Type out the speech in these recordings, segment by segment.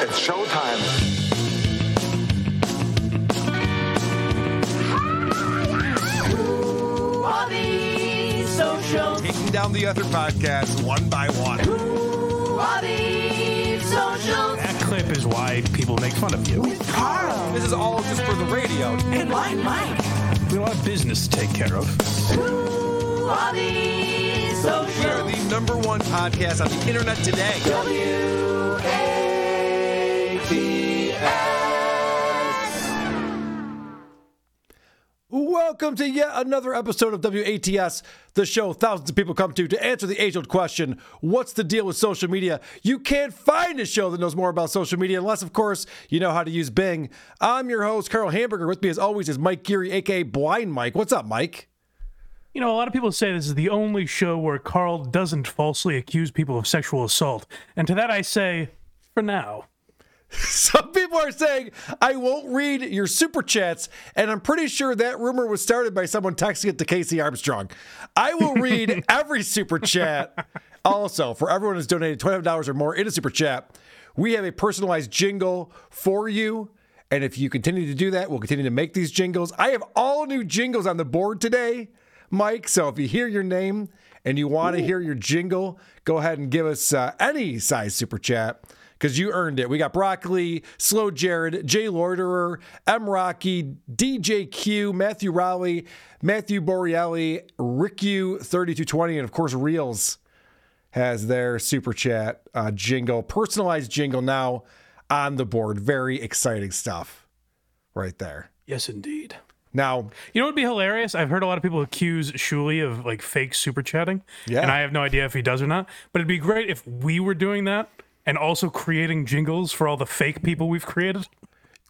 It's showtime. Are these socials? Taking down the other podcasts one by one. Are these socials? That clip is why people make fun of you. Karl This is all just for the radio. and Blind Mike. We have a lot of business to take care of. Are these We are the number one podcast on the internet today. Welcome to yet another episode of WATS, the show thousands of people come to to answer the age old question what's the deal with social media? You can't find a show that knows more about social media unless, of course, you know how to use Bing. I'm your host, Karl Hamburger. With me, as always, is Mike Geary, aka Blind Mike. What's up, Mike? You know, a lot of people say this is the only show where Karl doesn't falsely accuse people of sexual assault. And to that I say, for now. Some people are saying I won't read your super chats, and I'm pretty sure that rumor was started by someone texting it to Casey Armstrong. I will read every super chat. Also, for everyone who's donated $25 or more in a super chat, we have a personalized jingle for you. And if you continue to do that, we'll continue to make these jingles. I have all new jingles on the board today, Mike. So if you hear your name and you want to hear your jingle, go ahead and give us uh, any size super chat because you earned it. We got Broccoli, Slow Jared, Jay Loiterer, M. Rocky, DJ Q, Matthew Rowley, Matthew Boreelli, Ricku3220, and of course, Reels has their super chat uh, jingle, personalized jingle now on the board. Very exciting stuff right there. Yes, indeed. Now, You know what would be hilarious? I've heard a lot of people accuse Shuli of like fake super chatting. Yeah. And I have no idea if he does or not. But it'd be great if we were doing that and also creating jingles for all the fake people we've created.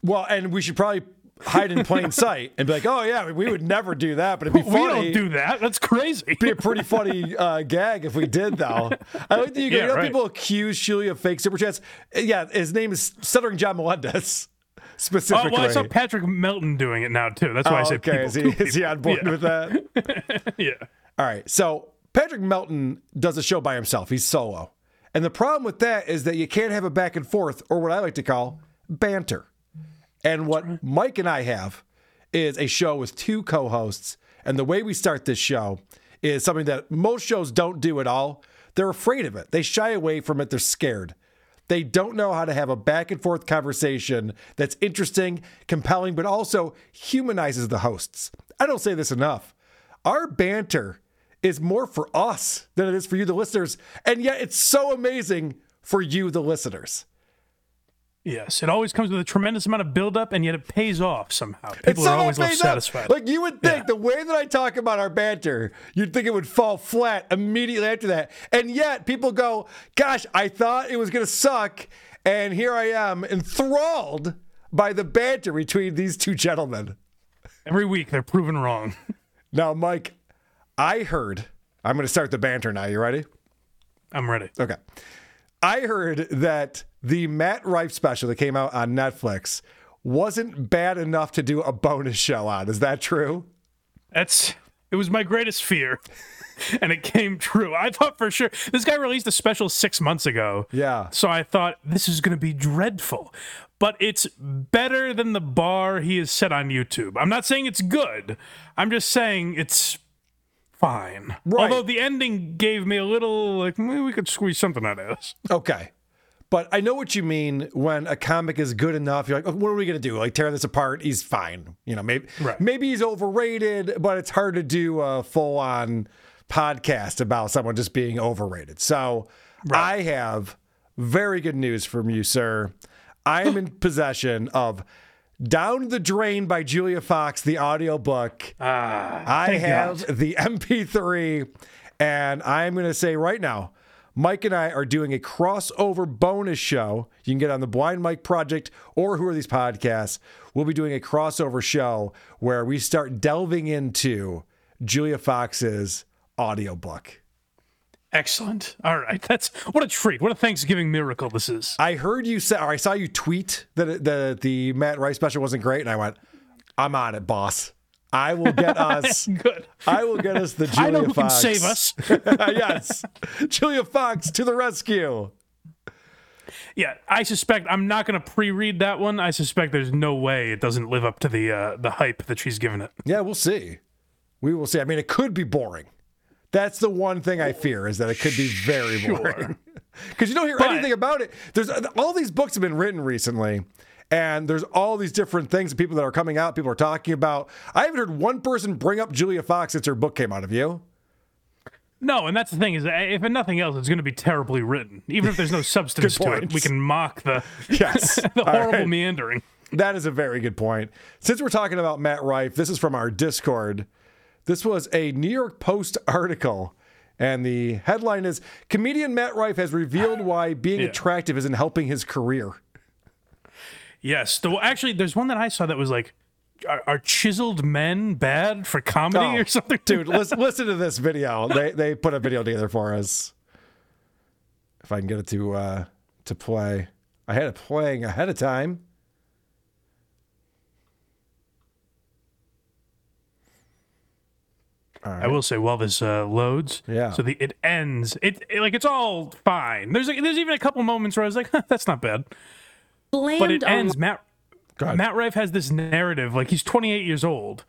well, and we should probably hide in plain sight and be like, oh, yeah, we would never do that, but it'd be We don't do that. That's crazy. It'd be a pretty funny uh, gag if we did, though. I like that you, Yeah, you know right. people accuse Shuli of fake super chats. Yeah, his name is Stuttering John Melendez, Oh, specifically. well, I saw Patrick Melton doing it now too. That's why I said okay, is he, is he on board Yeah. with that? Yeah. All right, so Patrick Melton does a show by himself. He's solo. And the problem with that is that you can't have a back and forth, or what I like to call banter. And what Mike and I have is a show with two co hosts. And the way we start this show is something that most shows don't do at all. They're afraid of it, they shy away from it, they're scared. They don't know how to have a back and forth conversation that's interesting, compelling, but also humanizes the hosts. I don't say this enough. Our banter is more for us than it is for you, the listeners. And yet it's so amazing for you, the listeners. Yes, it always comes with a tremendous amount of buildup, and yet it pays off somehow. People are always left satisfied. Like you would think Yeah. the way that I talk about our banter, you'd think it would fall flat immediately after that. And yet people go, gosh, I thought it was going to suck. And here I am enthralled by the banter between these two gentlemen. Every week they're proven wrong. Now, Mike, I heard, I'm going to start the banter now. You ready? I'm ready. Okay. I heard that the Matt Rife special that came out on Netflix wasn't bad enough to do a bonus show on. Is that true? That's it was my greatest fear. And it came true. I thought for sure this guy released a special six months ago. Yeah. So I thought this is going to be dreadful, but it's better than the bar he has set on YouTube. I'm not saying it's good. I'm just saying it's fine. Right. Although the ending gave me a little like "Mm, we could squeeze something out of this. Okay. But I know what you mean when a comic is good enough. You're like, "Oh, what are we going to do? Like tear this apart? He's fine. You know, maybe Right. maybe he's overrated, but it's hard to do a full on podcast about someone just being overrated. So I have very good news from you, sir. I am in possession of Down the Drain by Julia Fox, the audiobook. Ah, I have God. the MP3, and I'm going to say right now, Mike and I are doing a crossover bonus show. You can get on the Blind Mike Project or Who Are These Podcasts. We'll be doing a crossover show where we start delving into Julia Fox's audiobook. Excellent. All right. That's what a treat. What a Thanksgiving miracle this is. I heard you say, or I saw you tweet that it- the the Matt Rife special wasn't great, and I went, "I'm on it, boss. I will get us. Good. I will get us the Julia I know who Fox. can save us. yes, Julia Fox to the rescue. Yeah, I suspect I'm not going to pre-read that one. I suspect there's no way it doesn't live up to the uh, the hype that she's given it. Yeah, we'll see. We will see. I mean, it could be boring. That's the one thing I fear is that it could be very boring. Because you don't hear But- anything about it. There's uh, all these books have been written recently, and there's all these different things, that people that are coming out, people are talking about. I haven't heard one person bring up Julia Fox since her book came out. Of you? No, and that's the thing is, if nothing else, it's going to be terribly written. Even if there's no substance to it, we can mock the Yes. the horrible right. meandering. That is a very good point. Since we're talking about Matt Rife, this is from our Discord. This was a New York Post article, and the headline is Comedian Matt Rife has revealed why being Yeah. attractive isn't helping his career. Yes, the, actually, there's one that I saw that was like, are, are chiseled men bad for comedy Oh, or something? Dude, listen, listen to this video. They they put a video together for us. If I can get it to uh, to play, I had it playing ahead of time. I will say while this uh, loads, Yeah. So the it ends. It, it- like it's all fine. There's like, there's even a couple moments where I was like, huh, that's not bad. Blamed But it on ends. Matt Go. Matt Rife has this narrative. Like he's 28 years old,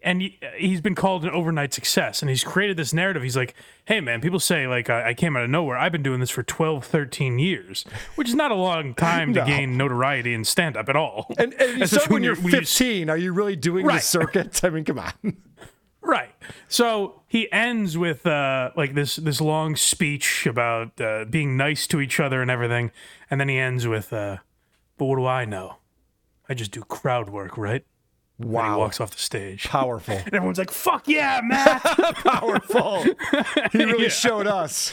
and he, he's been called an overnight success, and he's created this narrative. He's like, hey man, people say like I, I came out of nowhere. I've been doing this for 12, 13 years, which is not a long time to gain notoriety in stand up at all. And, and you Especially start when you're when you- 15. Are you really doing the Right. circuit? I mean, come on. Right. So he ends with uh, like this this long speech about uh, being nice to each other and everything, and then he ends with, uh, "But what do I know? I just do crowd work, right?" And he walks off the stage, Powerful. and everyone's like, "Fuck yeah, Matt!" Powerful. He really Yeah. showed us.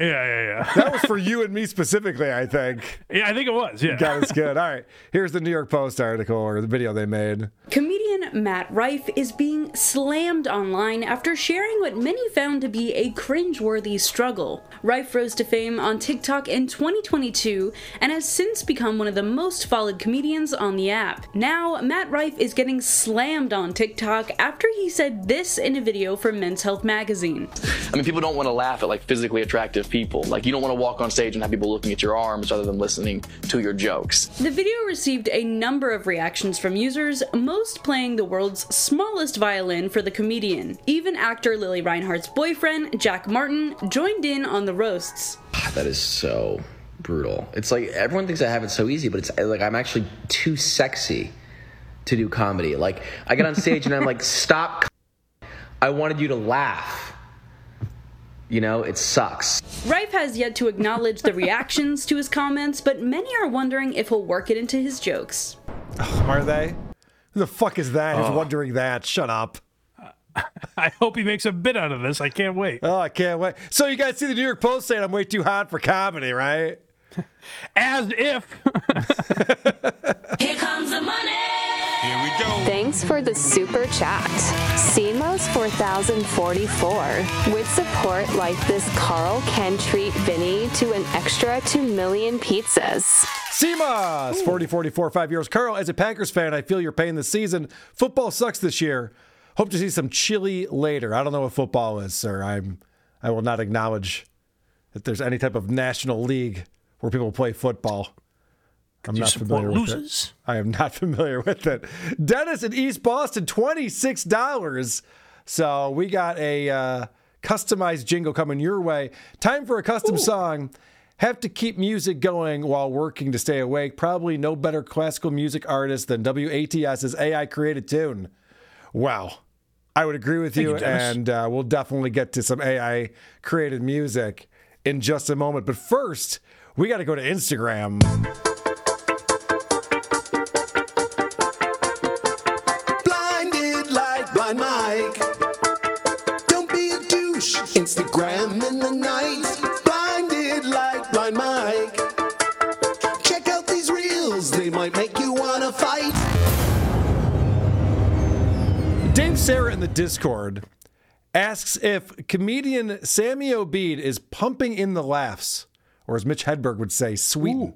Yeah, yeah, yeah. That was for you and me specifically, I think. Yeah, I think it was. Yeah. Got us good. All right. Here's the New York Post article or the video they made. Comedian Matt Rife is being slammed online after sharing what many found to be a cringeworthy struggle. Rife rose to fame on TikTok in 2022 and has since become one of the most followed comedians on the app. Now, Matt Rife is getting slammed on TikTok after he said this in a video for Men's Health magazine. I mean, people don't want to laugh at like physically attractive people. Like, you don't want to walk on stage and have people looking at your arms rather than listening to your jokes. The video received a number of reactions from users, most playing the world's smallest violin for the comedian. Even actor Lili Reinhart's boyfriend, Jack Martin, joined in on the roasts. Ah, that is so brutal. It's like everyone thinks I have it so easy, but it's like I'm actually too sexy to do comedy. Like I get on stage and I'm like, "Stop! I wanted you to laugh." You know, it sucks. Rife has yet to acknowledge the reactions to his comments, but many are wondering if he'll work it into his jokes. Are they? Who the fuck is that? Who's oh. wondering that? Shut up. I hope he makes a bit out of this. I can't wait. Oh, I can't wait. So you guys see the New York Post saying I'm way too hot for comedy, right? As if Here comes the money. Thanks for the super chat. CMOS 4044 with support like this Karl can treat Vinny to an extra 2 million pizzas. CMOS, 4044, five years. Karl, as a Packers fan, I feel your pain this season. Football sucks this year. Hope to see some chili later. I don't know what football is, sir. I'm I will not acknowledge that there's any type of national league where people play football. I'm not familiar with it. I am not familiar with it. Dennis in East Boston, $26. So we got a uh, customized jingle coming your way. Time for a custom song. Have to keep music going while working to stay awake. Probably no better classical music artist than WATS's AI created tune. Wow. I would agree with you, you, and uh, we'll definitely get to some AI created music in just a moment. But first, we got to go to Instagram. The night. Blinded like blind Mike. Check out these reels, they might make you wanna fight. Dave Sarah in the Discord asks if comedian Sammy Obeid is pumping in the laughs, or as Mitch Hedberg would say, sweeten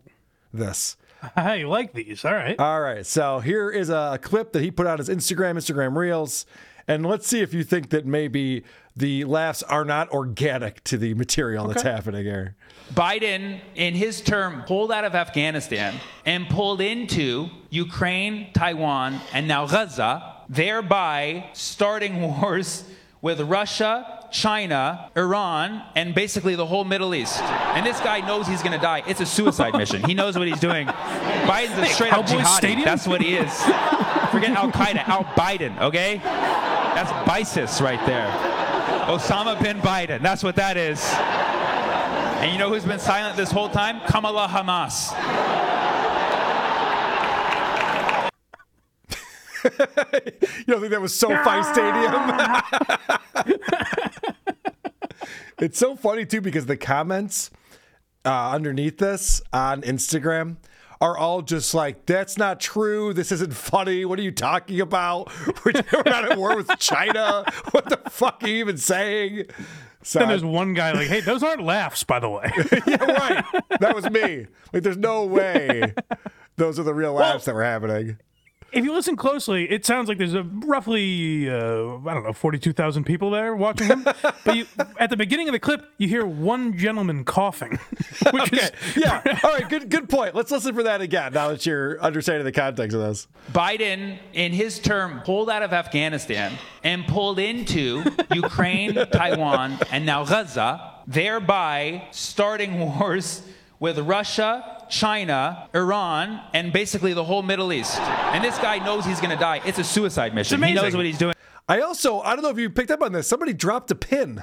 this. I like these. All right. All right, so here is a clip that he put on his Instagram, Instagram Reels, and let's see if you think that maybe the laughs are not organic to the material that's happening here. Biden, in his term, pulled out of Afghanistan and pulled into Ukraine, Taiwan, and now Gaza, thereby starting wars with Russia, China, Iran, and basically the whole Middle East. And this guy knows he's going to die. It's a suicide mission. He knows what he's doing. Biden's a straight up Cowboy jihadi. Stadium? That's what he is. Forget Al Qaeda, Al Biden, okay? That's BISIS right there. Osama bin Biden. That's what that is. And you know who's been silent this whole time? Kamala Hamas. You don't think that was SoFi Stadium? it's so funny too because the comments uh, underneath this on Instagram are all just like, "That's not true. This isn't funny. What are you talking about? We're, we're not at war with China. What the fuck are you even saying?" So Then there's one guy like, hey, those aren't laughs, by the way. yeah, right. That was me. Like, there's no way those are the real laughs that were happening. If you listen closely, it sounds like there's a roughly uh, I don't know forty two thousand people there watching him. but you, at the beginning of the clip, you hear one gentleman coughing, which Okay. is Yeah. All right. Good. Good point. Let's listen for that again. Now that you're understanding the context of this. Biden, in his term, pulled out of Afghanistan and pulled into Ukraine, Taiwan, and now Gaza, thereby starting wars with Russia, China, Iran, and basically the whole Middle East. And this guy knows he's going to die. It's a suicide mission. He knows what he's doing. I also. I don't know if you picked up on this. Somebody dropped a pin.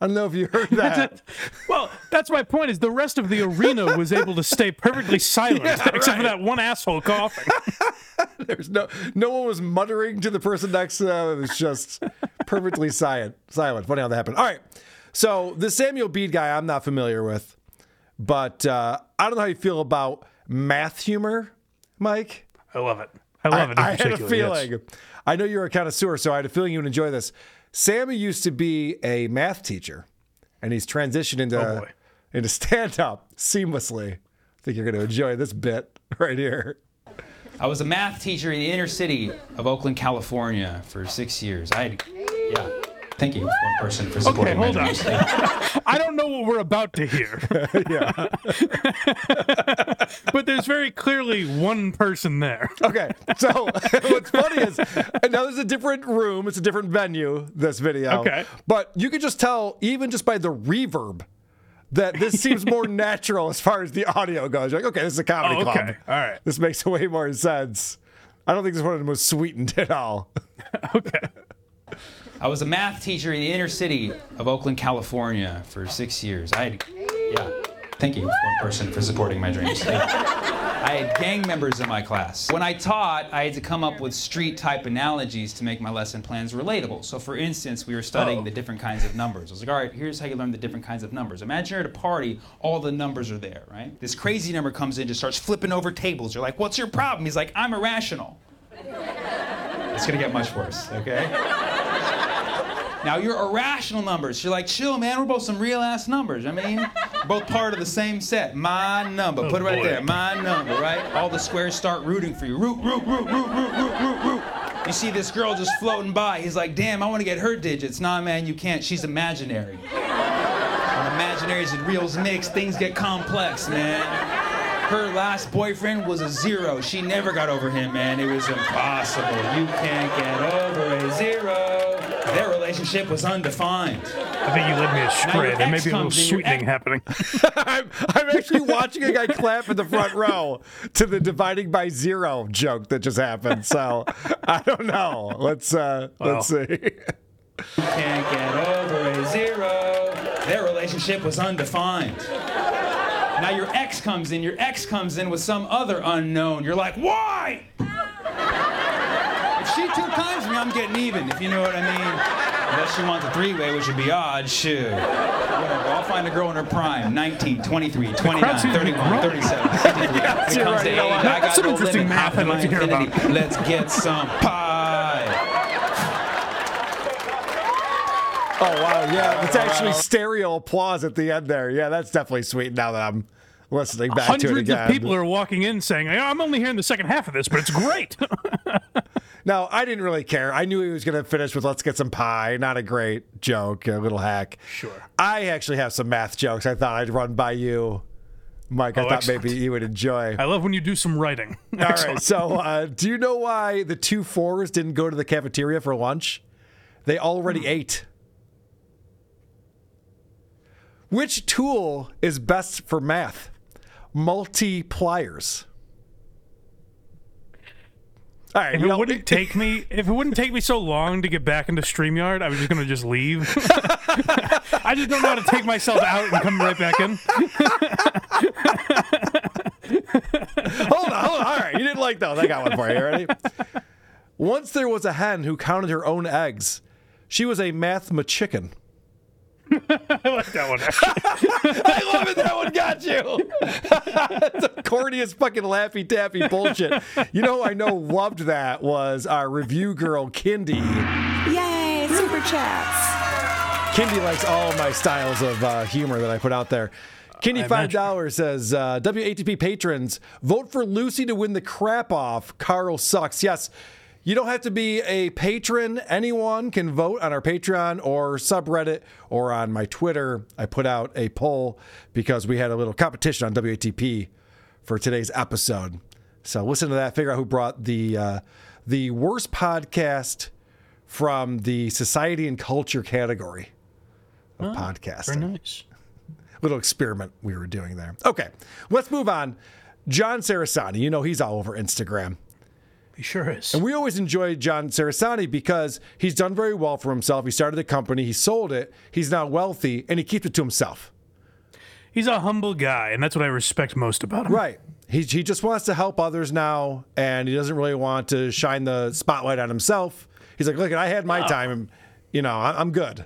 I don't know if you heard that. well, that's my point. Is the rest of the arena was able to stay perfectly silent, Yeah, except for that one asshole coughing. There's no. No one was muttering to the person next to them. It was just perfectly silent. Silent. Funny how that happened. All right. So the Sammy Obeid guy, I'm not familiar with, but uh, I don't know how you feel about math humor, Mike. I love it. I love it. in I, I had a particular, yes. feeling. I know you're a connoisseur, so I had a feeling you would enjoy this. Sammy used to be a math teacher, and he's transitioned into Oh, into stand up seamlessly. I think you're going to enjoy this bit right here. I was a math teacher in the inner city of Oakland, California for six years. I had, yeah. Thank you, one person, for supporting Okay, supporting hold my on. I don't know what we're about to hear. yeah. but there's very clearly one person there. Okay. So what's funny is now there's a different room. It's a different venue. This video. Okay. But you can just tell, even just by the reverb, that this seems more natural as far as the audio goes. You're like, okay, this is a comedy Oh, club. okay. All right. This makes way more sense. I don't think this one was sweetened at all. I was a math teacher in the inner city of Oakland, California for six years. I had, yeah. Thank you, one person, for supporting my dreams. I had gang members in my class. When I taught, I had to come up with street type analogies to make my lesson plans relatable. So, for instance, we were studying the oh. different kinds of numbers. I was like, all right, here's how you learn the different kinds of numbers. Imagine you're at a party, all the numbers are there, right? This crazy number comes in, just starts flipping over tables. You're like, what's your problem? He's like, I'm irrational. It's gonna get much worse, okay? Now you're irrational numbers. You're like, chill, man. We're both some real ass numbers. I mean, both part of the same set. My number. Put it right oh, boy. there. My number, right? All the squares start rooting for you. Root, root, root, root, root, root, root, root. You see this girl just floating by. He's like, damn, I want to get her digits. Nah, man, you can't. She's imaginary. When imaginaries and reals mix, things get complex, man. Her last boyfriend was a zero. She never got over him, man. It was impossible. You can't get over a zero. Their relationship was undefined. I think you led me Now astray. your There may be a little comes in, your sweetening ex- happening. I'm, I'm actually watching a guy clap in the front row to the dividing by zero joke that just happened. So I don't know. Let's uh let's see. You can't get over a zero. Their relationship was undefined. Now your ex comes in, your ex comes in with some other unknown. You're like, why? If she two times me, I'm getting even, if you know what I mean. Unless she wants a three-way, which would be odd, shoot. Whatever, I'll find a girl in her prime, 19, 23, 29, crowd seems to be 31, 37, 53. When it comes right, to age. I got no interesting limit. math I'd to hear about. infinity. Let's get some pie. Oh wow, yeah. It's actually stereo applause at the end there. Yeah, that's definitely sweet now that I'm listening back to it Hundreds again. of people are walking in saying, "I'm only hearing the second half of this, but it's great." Now, I didn't really care. I knew he was going to finish with "Let's get some pie." Not a great joke, a little hack. Sure. I actually have some math jokes. I thought I'd run by you, Mike. I Oh, thought excellent. maybe you would enjoy. I love when you do some writing. All right. So, uh, do you know why the two fours didn't go to the cafeteria for lunch? They already ate. Which tool is best for math? Multipliers. All right. If it wouldn't take me, if it wouldn't take me so long to get back into Streamyard, I was just gonna just leave. I just don't know how to take myself out and come right back in. hold on, hold on. All right, you didn't like those. I got one for you. Ready? Once there was a hen who counted her own eggs. She was a math chicken. I like that one. I love it. That one got you. That's the corniest fucking laffy taffy bullshit. You know, I know loved that was our review girl, Kindy. Yay, super chats. Kindy likes all my styles of uh, humor that I put out there. Kindy five dollars says uh, WATP patrons vote for Lucy to win the crap off. Karl sucks. Yes, you don't have to be a patron. Anyone can vote on our Patreon or subreddit or on my Twitter. I put out a poll because we had a little competition on WATP for today's episode. So listen to that. Figure out who brought the uh, the worst podcast from the society and culture category of podcasting Very nice. little experiment we were doing there. Okay, let's move on. John Cerasani, you know he's all over Instagram. He sure is. And we always enjoy John Cerasani because he's done very well for himself. He started a company, he sold it, he's now wealthy, and he keeps it to himself. He's a humble guy, and that's what I respect most about him. Right. He, he just wants to help others now, and he doesn't really want to shine the spotlight on himself. He's like, look, I had my oh. time, and, you know, I- I'm good.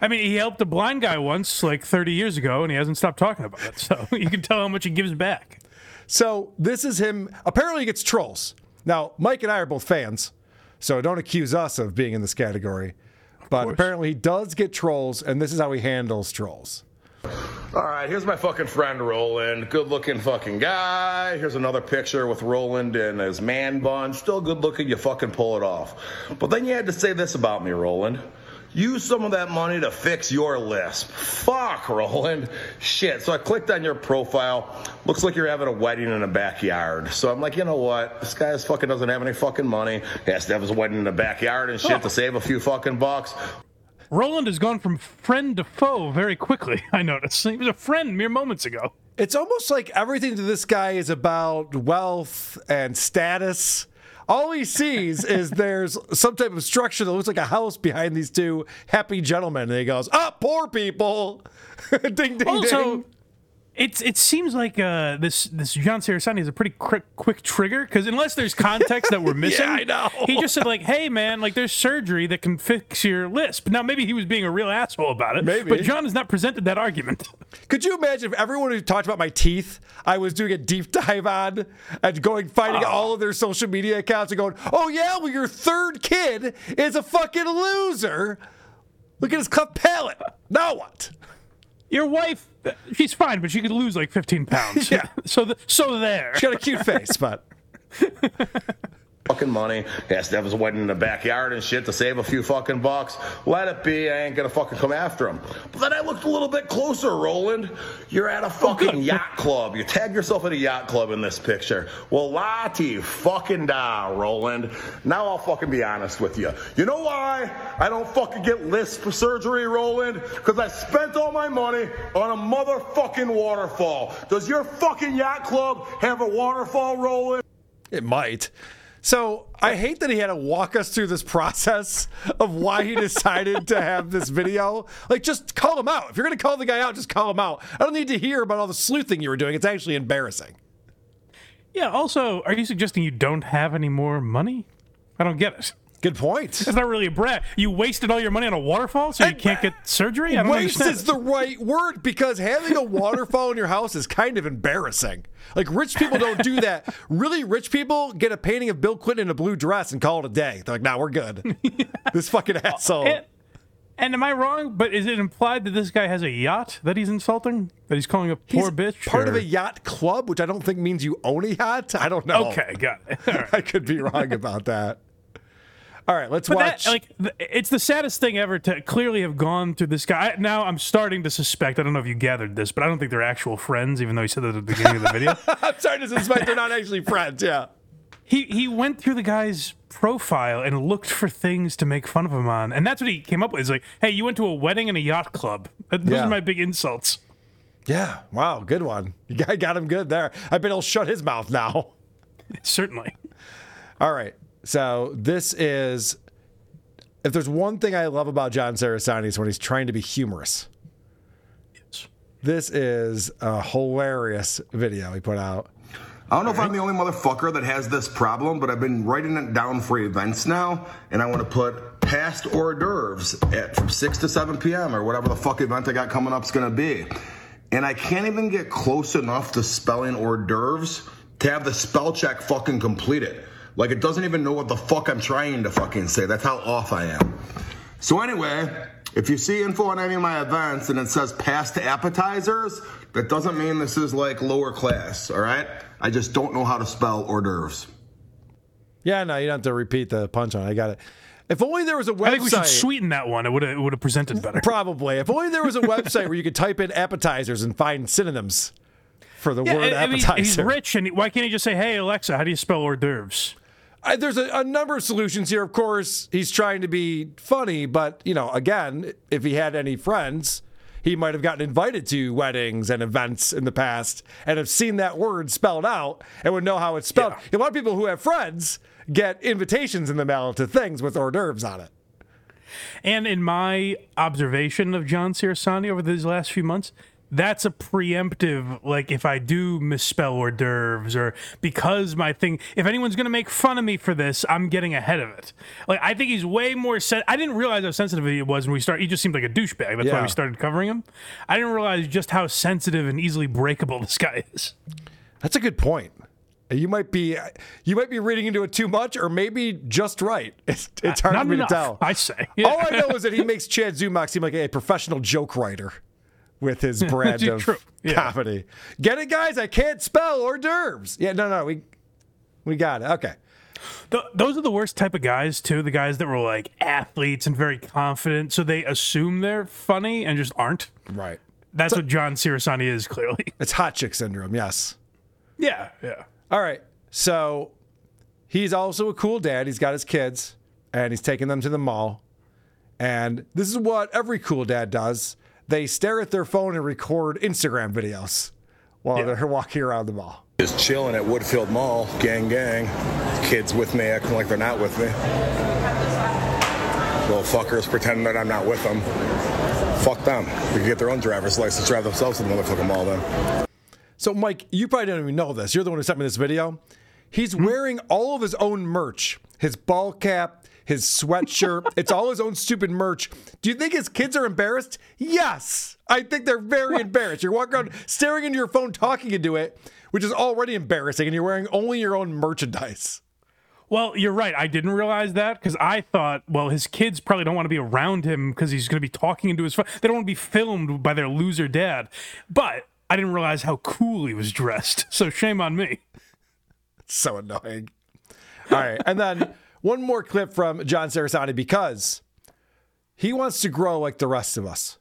I mean, he helped a blind guy once, like 30 years ago, and he hasn't stopped talking about it. So you can tell how much he gives back. So this is him. Apparently, he gets trolls. Now, Mike and I are both fans, so don't accuse us of being in this category. But apparently, he does get trolls, and this is how he handles trolls. All right, here's my fucking friend Roland. Good looking fucking guy. Here's another picture with Roland and his man bun. Still good looking, you fucking pull it off. But then you had to say this about me, Roland. Use some of that money to fix your lisp. Fuck, Roland. Shit. So I clicked on your profile. Looks like you're having a wedding in a backyard. So I'm like, you know what? This guy fucking doesn't have any fucking money. He has to have his wedding in the backyard and shit to save a few fucking bucks. Roland has gone from friend to foe very quickly, I noticed. He was a friend mere moments ago. It's almost like everything to this guy is about wealth and status. All he sees is there's some type of structure that looks like a house behind these two happy gentlemen, and he goes, "Ah, poor people." ding, ding, Also, ding. It's it seems like uh, this this John Cerasani is a pretty quick quick trigger because unless there's context that we're missing, yeah, I know. He just said like, "Hey man, like there's surgery that can fix your lisp." Now maybe he was being a real asshole about it, Maybe. but John has not presented that argument. Could you imagine if everyone who talked about my teeth, I was doing a deep dive on and going finding all of their social media accounts and going, "Oh yeah, well your third kid is a fucking loser. Look at his cleft palate. Now what?" Your wife, uh, she's fine, but she could lose like 15 pounds. Yeah. So the, so there. She got a cute face, but fucking money. He has to have his wedding in the backyard and shit to save a few fucking bucks. Let it be. I ain't gonna fucking come after him. But then I looked a little bit closer, Roland. You're at a oh, fucking yacht club. You tag yourself at a yacht club in this picture. Well, Lati fucking da, Roland. Now I'll fucking be honest with you. You know why I don't fucking get lisp for surgery, Roland? Because I spent all my money on a motherfucking waterfall. Does your fucking yacht club have a waterfall, Roland? it might. So I hate that he had to walk us through this process of why he decided to have this video. Like, just call him out. If you're gonna call the guy out, just call him out. I don't need to hear about all the sleuthing you were doing. It's actually embarrassing. Yeah. Also, are you suggesting you don't have any more money? I don't get it. Good point. That's not really a brag. You wasted all your money on a waterfall, so you And- can't get surgery. I don't Waste understand. is the right word because having a waterfall in your house is kind of embarrassing. Like rich people don't do that. Really rich people get a painting of Bill Clinton in a blue dress and call it a day. They're like, nah, we're good. this fucking asshole. And, and am I wrong? But is it implied that this guy has a yacht that he's insulting? That he's calling a He's poor bitch? part of a yacht club, which I don't think means you own a yacht. I don't know. Okay, got it. Right. I could be wrong about that. All right, let's But watch. that, like, it's the saddest thing ever to clearly have gone through this guy. I, now I'm starting to suspect. I don't know if you gathered this, but I don't think they're actual friends, even though he said that at the beginning of the video. I'm starting to suspect they're not actually friends. Yeah. he he went through the guy's profile and looked for things to make fun of him on, and that's what he came up with. He's like, "Hey, you went to a wedding and a yacht club. Uh, those Yeah. are my big insults." Yeah. Wow. Good one. You got got him good there. I bet he'll shut his mouth now. Certainly. All right. So this is. If there's one thing I love about John Cerasani is when he's trying to be humorous. This is a hilarious video he put out. I don't know if I'm the only motherfucker that has this problem, but I've been writing it down for events now, and I want to put past hors d'oeuvres at from 6 to 7 p.m. or whatever the fuck event I got coming up is going to be. And I can't even get close enough to spelling hors d'oeuvres to have the spell check fucking completed. Like it doesn't even know what the fuck I'm trying to fucking say. That's how off I am. So anyway, if you see info on any of my events and it says past appetizers, that doesn't mean this is like lower class, all right? I just don't know how to spell hors d'oeuvres. Yeah, no, you don't have to repeat the punchline. I got it. If only there was a website. I think we should sweeten that one. It would have it would have presented better. Probably. If only there was a website where you could type in appetizers and find synonyms for the Yeah, word I- I mean, appetizer. he's rich, and he- why can't he just say, "Hey Alexa, how do you spell hors d'oeuvres"? I, there's a, a number of solutions here. Of course, he's trying to be funny, but you know, again, if he had any friends, he might have gotten invited to weddings and events in the past and have seen that word spelled out and would know how it's spelled. A lot of people who have friends get invitations in the mail to things with hors d'oeuvres on it. And in my observation of John Cerasani over these last few months, that's a preemptive, like if I do misspell hors d'oeuvres or because my thing, if anyone's going to make fun of me for this, I'm getting ahead of it. Like I think he's way more sen- I didn't realize how sensitive he was when we started. He just seemed like a douchebag. That's why we started covering him. I didn't realize just how sensitive and easily breakable this guy is. That's a good point. You might be you might be reading into it too much, or maybe just right. It's, it's hard Not for me enough, to tell. I say. All I know is that he makes Chad Zumock seem like a professional joke writer with his brand of True. Yeah. comedy. Get it, guys? I can't spell hors d'oeuvres. Yeah, no, no, we we got it. Okay. Th- those are the worst type of guys too. The guys that were like athletes and very confident, so they assume they're funny and just aren't. Right. That's what John Cerasani is clearly. It's hot chick syndrome. Yes. Yeah, yeah. All right. So he's also a cool dad. He's got his kids and he's taking them to the mall. And this is what every cool dad does. They stare at their phone and record Instagram videos while they're walking around the mall. Just chilling at Woodfield Mall, gang, gang. Kids with me acting like they're not with me. Little fuckers pretending that I'm not with them. Fuck them. They can get their own driver's license, drive themselves to the motherfucking mall then. So, Mike, you probably don't even know this. You're the one who sent me this video. He's hmm? wearing all of his own merch his ball cap, his sweatshirt. it's all his own stupid merch. Do you think his kids are embarrassed? Yes. I think they're very embarrassed. You're walking around staring into your phone, talking into it, which is already embarrassing, and you're wearing only your own merchandise. Well, you're right. I didn't realize that because I thought, well, his kids probably don't want to be around him because he's going to be talking into his phone. They don't want to be filmed by their loser dad. But I didn't realize how cool he was dressed. So shame on me. so annoying. All right. And then one more clip from John Cerasani because he wants to grow like the rest of us.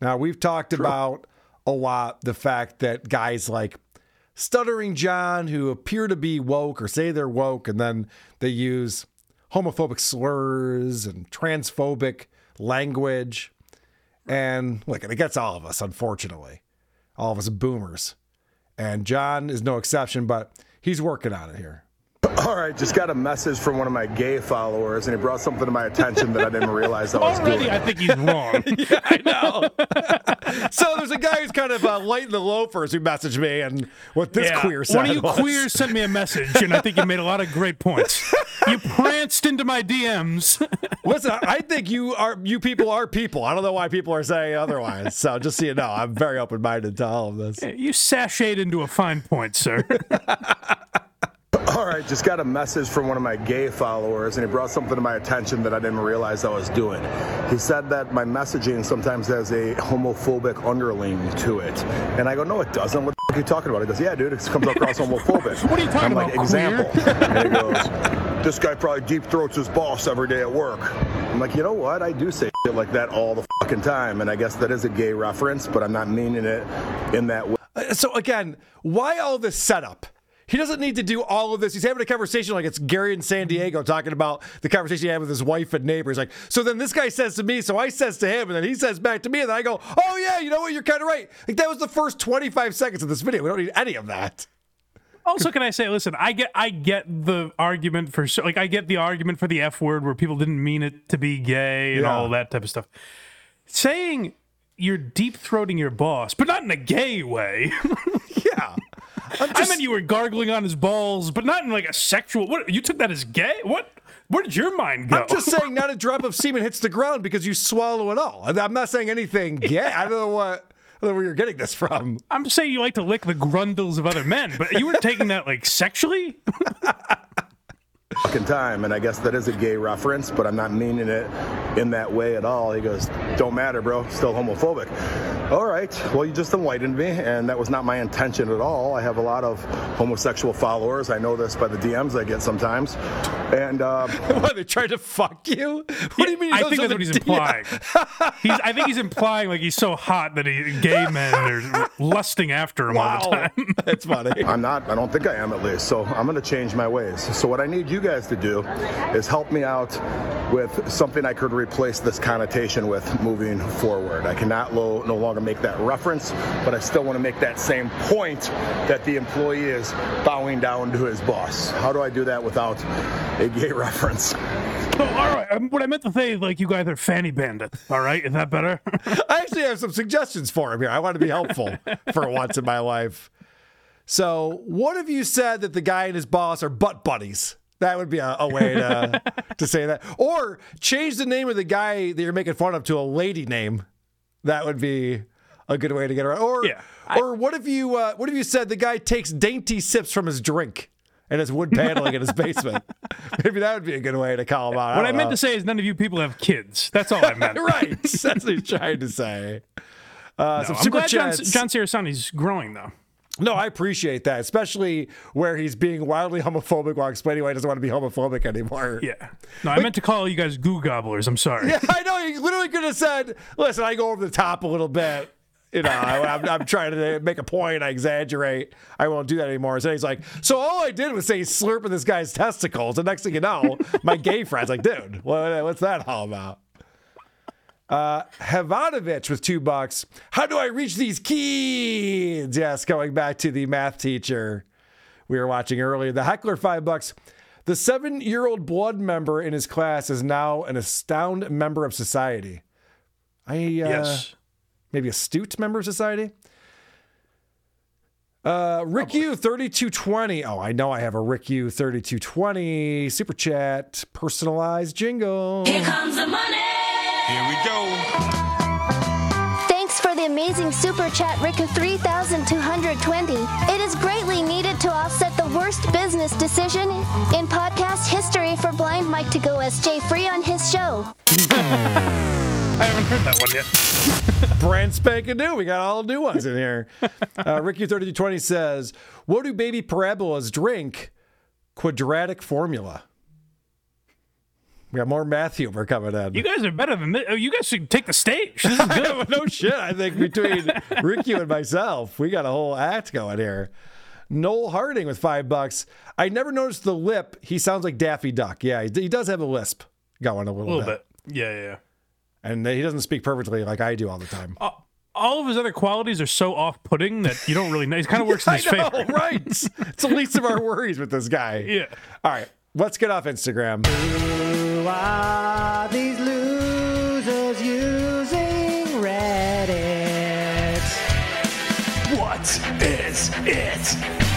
Now, we've talked about a lot the fact that guys like Stuttering John, who appear to be woke or say they're woke, and then they use homophobic slurs and transphobic language. And look, it gets all of us, unfortunately, all of us boomers. And John is no exception, but he's working on it here. All right, just got a message from one of my gay followers, and he brought something to my attention that I didn't realize I was Already, doing. I think he's wrong. yeah, I know. so there's a guy who's kind of uh, light in the loafers who messaged me, and what this Yeah. queer said One of you was, queers sent me a message, and I think you made a lot of great points. You pranced into my DMs. Listen, I think you are you people are people. I don't know why people are saying otherwise. So just so you know, I'm very open minded to all of this. You sashayed into a fine point, sir. All right, just got a message from one of my gay followers, and he brought something to my attention that I didn't realize I was doing. He said that my messaging sometimes has a homophobic underling to it. And I go, no, it doesn't. What the f- are you talking about? He goes, yeah, dude, it comes across homophobic. What are you talking I'm like, about, example. and he goes, this guy probably deep throats his boss every day at work. I'm like, you know what? I do say shit like that all the fucking time. And I guess that is a gay reference, but I'm not meaning it in that way. Uh, So again, why all this setup? He doesn't need to do all of this. He's having a conversation like it's Gary in San Diego talking about the conversation he had with his wife and neighbors. Like, so then this guy says to me, so I says to him, and then he says back to me, and then I go, oh yeah, you know what? You're kind of right. Like that was the first 25 seconds of this video. We don't need any of that. Also, can I say, listen, I get, I get the argument for, like, I get the argument for the F word where people didn't mean it to be gay and Yeah. all that type of stuff. Saying you're deep throating your boss, but not in a gay way. Yeah. I'm I just- meant you were gargling on his balls, but not in like a sexual. What you took that as gay? What? Where did your mind go? I'm just saying, not a drop of semen hits the ground because you swallow it all. I'm not saying anything gay. I don't know what. I don't know where you're getting this from. I'm just saying you like to lick the grundles of other men, but you weren't taking that like sexually. fucking time. And I guess that is a gay reference, but I'm not meaning it in that way at all. He goes, Don't matter, bro. Still homophobic. All right. Well, you just enlightened me, and that was not my intention at all. I have a lot of homosexual followers. I know this by the DMs I get sometimes. And uh, What, they tried to fuck you? What do you mean? he I knows think that's what he's D- implying. he's, I think he's implying like he's so hot that he, gay men are lusting after him all the Wow. time. That's funny. I'm not, I don't think I am at least. So I'm going to change my ways. So what I need you guys to do is help me out with something I could replace this connotation with moving forward. I cannot lo- no longer make that reference, but I still want to make that same point that the employee is bowing down to his boss. How do I do that without a gay reference? So, all right, um, what I meant to say is like you guys are fanny bandit. All right, is that better? I actually have some suggestions for him here. I want to be helpful for once in my life. So, what if you said that the guy and his boss are butt buddies? That would be a, a way to to say that. Or change the name of the guy that you're making fun of to a lady name. That would be a good way to get around. Or Yeah, or what if you uh, what if you said the guy takes dainty sips from his drink and his wood paneling in his basement? Maybe that would be a good way to call him out. what I meant to say is none of you people have kids. That's all I meant. right. That's what he's trying to say. Uh, some I'm glad John, Cerasani's growing though. No, I appreciate that, especially where he's being wildly homophobic while explaining why he doesn't want to be homophobic anymore. Yeah. No, I meant to call you guys goo gobblers. I'm sorry. Yeah, I know. He literally could have said, listen, I go over the top a little bit. You know, I, am I'm trying to make a point. I exaggerate. I won't do that anymore. So he's like, so all I did was say slurping this guy's testicles. The next thing you know, my gay friend's like, dude, what, what's that all about? Uh, Havanovich with two bucks. How do I reach these kids? Yes, going back to the math teacher we were watching earlier. The heckler five bucks. The seven-year-old blood member in his class is now an astound member of society. I uh, Yes. Maybe astute member of society. Uh, Rick U thirty two twenty. Oh, I know I have a Rick U thirty two twenty super chat personalized jingle. Here comes the money. Here we go. Thanks for the amazing super chat, Rika 3220. It is greatly needed to offset the worst business decision in podcast history for Blind Mike to go SJ free on his show. I haven't heard that one yet. Brand spanking new. We got all new ones in here. Uh, Ricky thirty two twenty says, "What do baby parabolas drink? Quadratic formula." We got more math humor coming in. You guys are better than this. Oh, You guys should take the stage. This is good. no shit. I think between Ricky and myself, we got a whole act going here. Noel Harding with five bucks. I never noticed the lip. He sounds like Daffy Duck. Yeah, he, does have a lisp going a A little, little bit. Yeah, yeah, yeah. And he doesn't speak perfectly like I do all the time. Uh, all of his other qualities are so off-putting that you don't really know. He kind of works in his know, favor. right? It's the least of our worries with this guy. Yeah. All right, let's get off Instagram. Who are these losers using Reddit? What is it?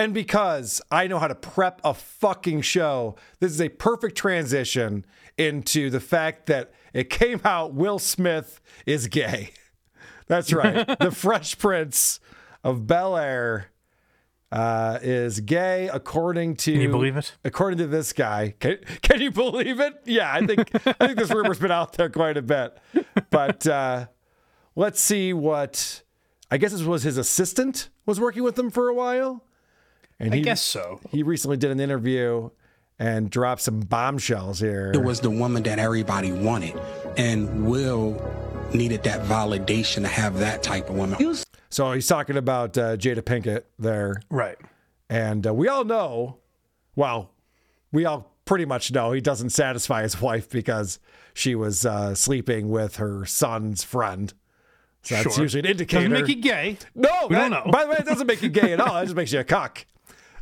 And because I know how to prep a fucking show, this is a perfect transition into the fact that it came out Will Smith is gay. That's right. the Fresh Prince of Bel Air uh, is gay according to. Can you believe it? According to this guy, can, can you believe it? Yeah, I think I think this rumor's been out there quite a bit. But uh, let's see what. I guess this was his assistant was working with him for a while. And I guess so. He recently did an interview and dropped some bombshells here. It was the woman that everybody wanted, and Will needed that validation to have that type of woman. So he's talking about uh, Jada Pinkett there. Right. And uh, we all know, well, we all pretty much know he doesn't satisfy his wife because she was uh, sleeping with her son's friend. So that's Sure. usually an indicator. Doesn't make you gay. No, We that- don't know. By the way, it doesn't make you gay at all. It just makes you a cock.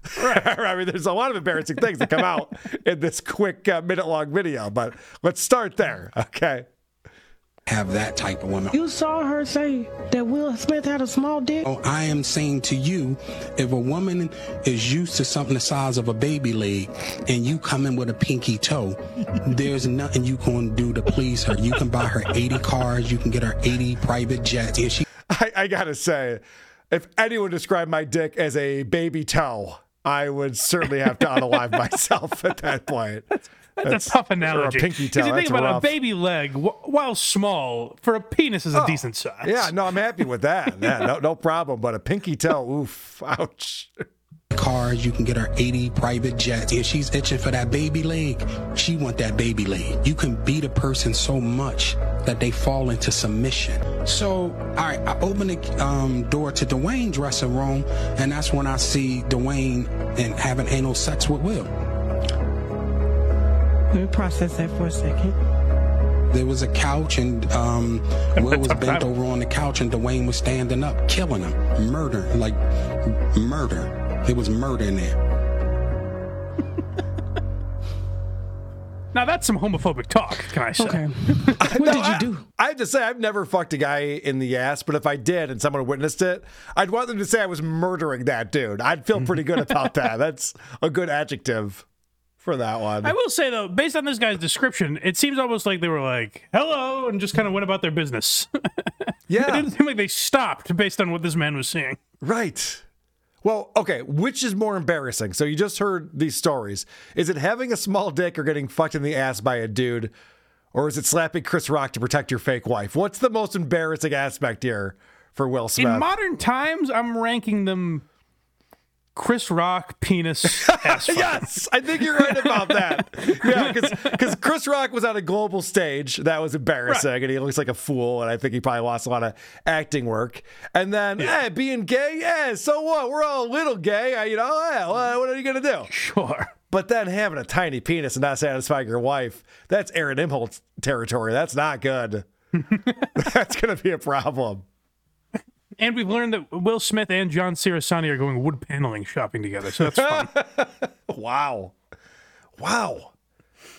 I mean, there's a lot of embarrassing things that come out in this quick uh, minute long video, but let's start there. Okay. Have that type of woman. You saw her say that Will Smith had a small dick. Oh, I am saying to you, if a woman is used to something the size of a baby leg and you come in with a pinky toe, there's nothing you can do to please her. You can buy her 80 cars, you can get her 80 private jets. If she I, I gotta say, if anyone described my dick as a baby toe, I would certainly have to unalive myself at that point. That's, a tough analogy. Or a pinky toe. you think about rough. a baby leg, while small, for a penis is a Oh, decent size. Yeah, no, I'm happy with that. Yeah, no, no problem. But a pinky toe, oof, ouch. Cars, you can get her 80 private jets. If she's itching for that baby leg, she want that baby leg. You can beat a person so much that they fall into submission. So, all right, I open the um, door to Dwayne's dressing room, and that's when I see Dwayne and having anal sex with Will. Let me process that for a second. There was a couch, and um, Will was bent over on the couch, and Dwayne was standing up, killing him, murder, like murder. It was murder in there. Now that's some homophobic talk, can I say? Okay. what did you do? I have to say, I've never fucked a guy in the ass, but if I did and someone witnessed it, I'd want them to say I was murdering that dude. I'd feel pretty good about that. That's a good adjective for that one. I will say though, based on this guy's description, it seems almost like they were like, "Hello," and just kind of went about their business. Yeah, it didn't seem like they stopped based on what this man was saying. Right. Well, okay, which is more embarrassing? So you just heard these stories. Is it having a small dick or getting fucked in the ass by a dude? Or is it slapping Chris Rock to protect your fake wife? What's the most embarrassing aspect here for Will Smith? In modern times, I'm ranking them Chris Rock penis ass. yes, I think you're right about that. Yeah, because Chris Rock was on a global stage. That was embarrassing, and he looks like a fool. And I think he probably lost a lot of acting work. And then, hey, eh, being gay, yeah, so what? We're all a little gay, uh, you know. Yeah, well, mm-hmm. what are you gonna do? Sure. But then having a tiny penis and not satisfying your wife—that's Aaron Imholt territory. That's not good. that's gonna be a problem. And we've learned that Will Smith and John Cerasani are going wood paneling shopping together, so that's fun. wow. Wow.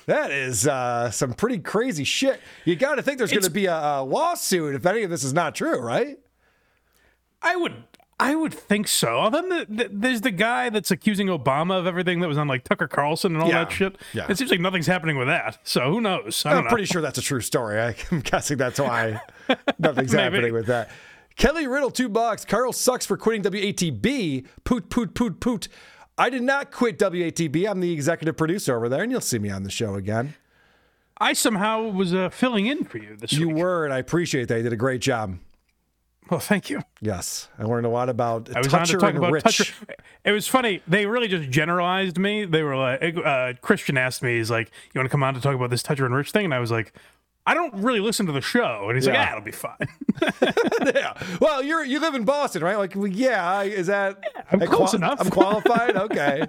That is uh, some pretty crazy shit. You got to think there's going to be a, a lawsuit if any of this is not true, right? I would, I would think so. Although the, the, there's the guy that's accusing Obama of everything that was on like Tucker Carlson and all Yeah. that shit. Yeah. It seems like nothing's happening with that. So who knows? I know. pretty sure that's a true story. I'm guessing that's why nothing's happening with that. Kelly Riddle, two bucks. Karl sucks for quitting WATP. Poot, poot, poot, poot. I did not quit WATP. I'm the executive producer over there, and you'll see me on the show again. I somehow was uh, filling in for you this You week. were, and I appreciate that. You did a great job. Well, thank you. Yes, I learned a lot about I was on Toucher to talk and about Rich. Toucher. It was funny. They really just generalized me. They were like, uh, Christian asked me, he's like, "You want to come on to talk about this Toucher and Rich thing?" And I was like, "I don't really listen to the show." And he's like, Yeah. "Ah, it'll be fine." yeah. Well, you're you live in Boston, right? Like, well, yeah. Is that? I'm I close enough. I'm qualified. Okay.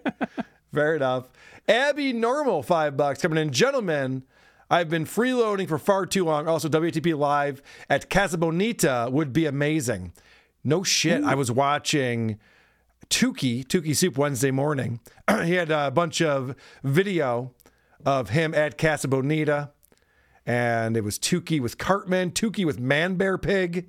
Fair enough. Abby Normal, five bucks coming in. Gentlemen, I've been freeloading for far too long. Also, WATP Live at Casa Bonita would be amazing. No shit. I was watching Tukey, Tukey Soup Wednesday morning. he had a bunch of video of him at Casa Bonita. And it was Tukey with Cartman, Tukey with Man Bear Pig.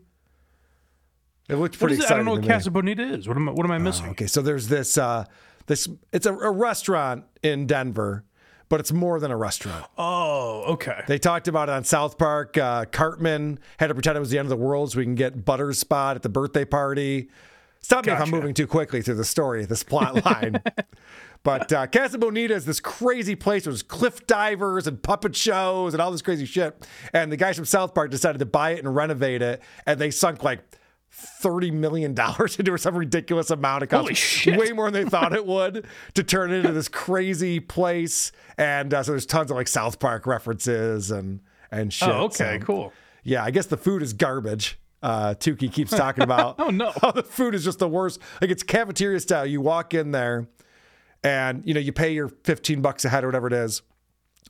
It looked What pretty is it? I don't know what. Casa Bonita is. What am I, what am I missing? Okay, so there's this uh this it's a, a restaurant in Denver, but it's more than a restaurant. Oh, okay. They talked about it on South Park. Uh, Cartman had to pretend it was the end of the world so we can get Butters' spot at the birthday party. Stop me if I'm moving too quickly through the story, this plot line. but uh, Casa Bonita is this crazy place. There's cliff divers and puppet shows and all this crazy shit. And the guys from South Park decided to buy it and renovate it, and they sunk like thirty million dollars into some ridiculous amount. It cost Holy shit. way more than they thought it would to turn it into this crazy place. And uh, so there's tons of like South Park references and and shit. Oh, okay, So, cool. Yeah, I guess the food is garbage. Uh, Tukey keeps talking about. Oh, no. how the food is just the worst. Like it's cafeteria style. You walk in there, and you know you pay your fifteen bucks a head or whatever it is.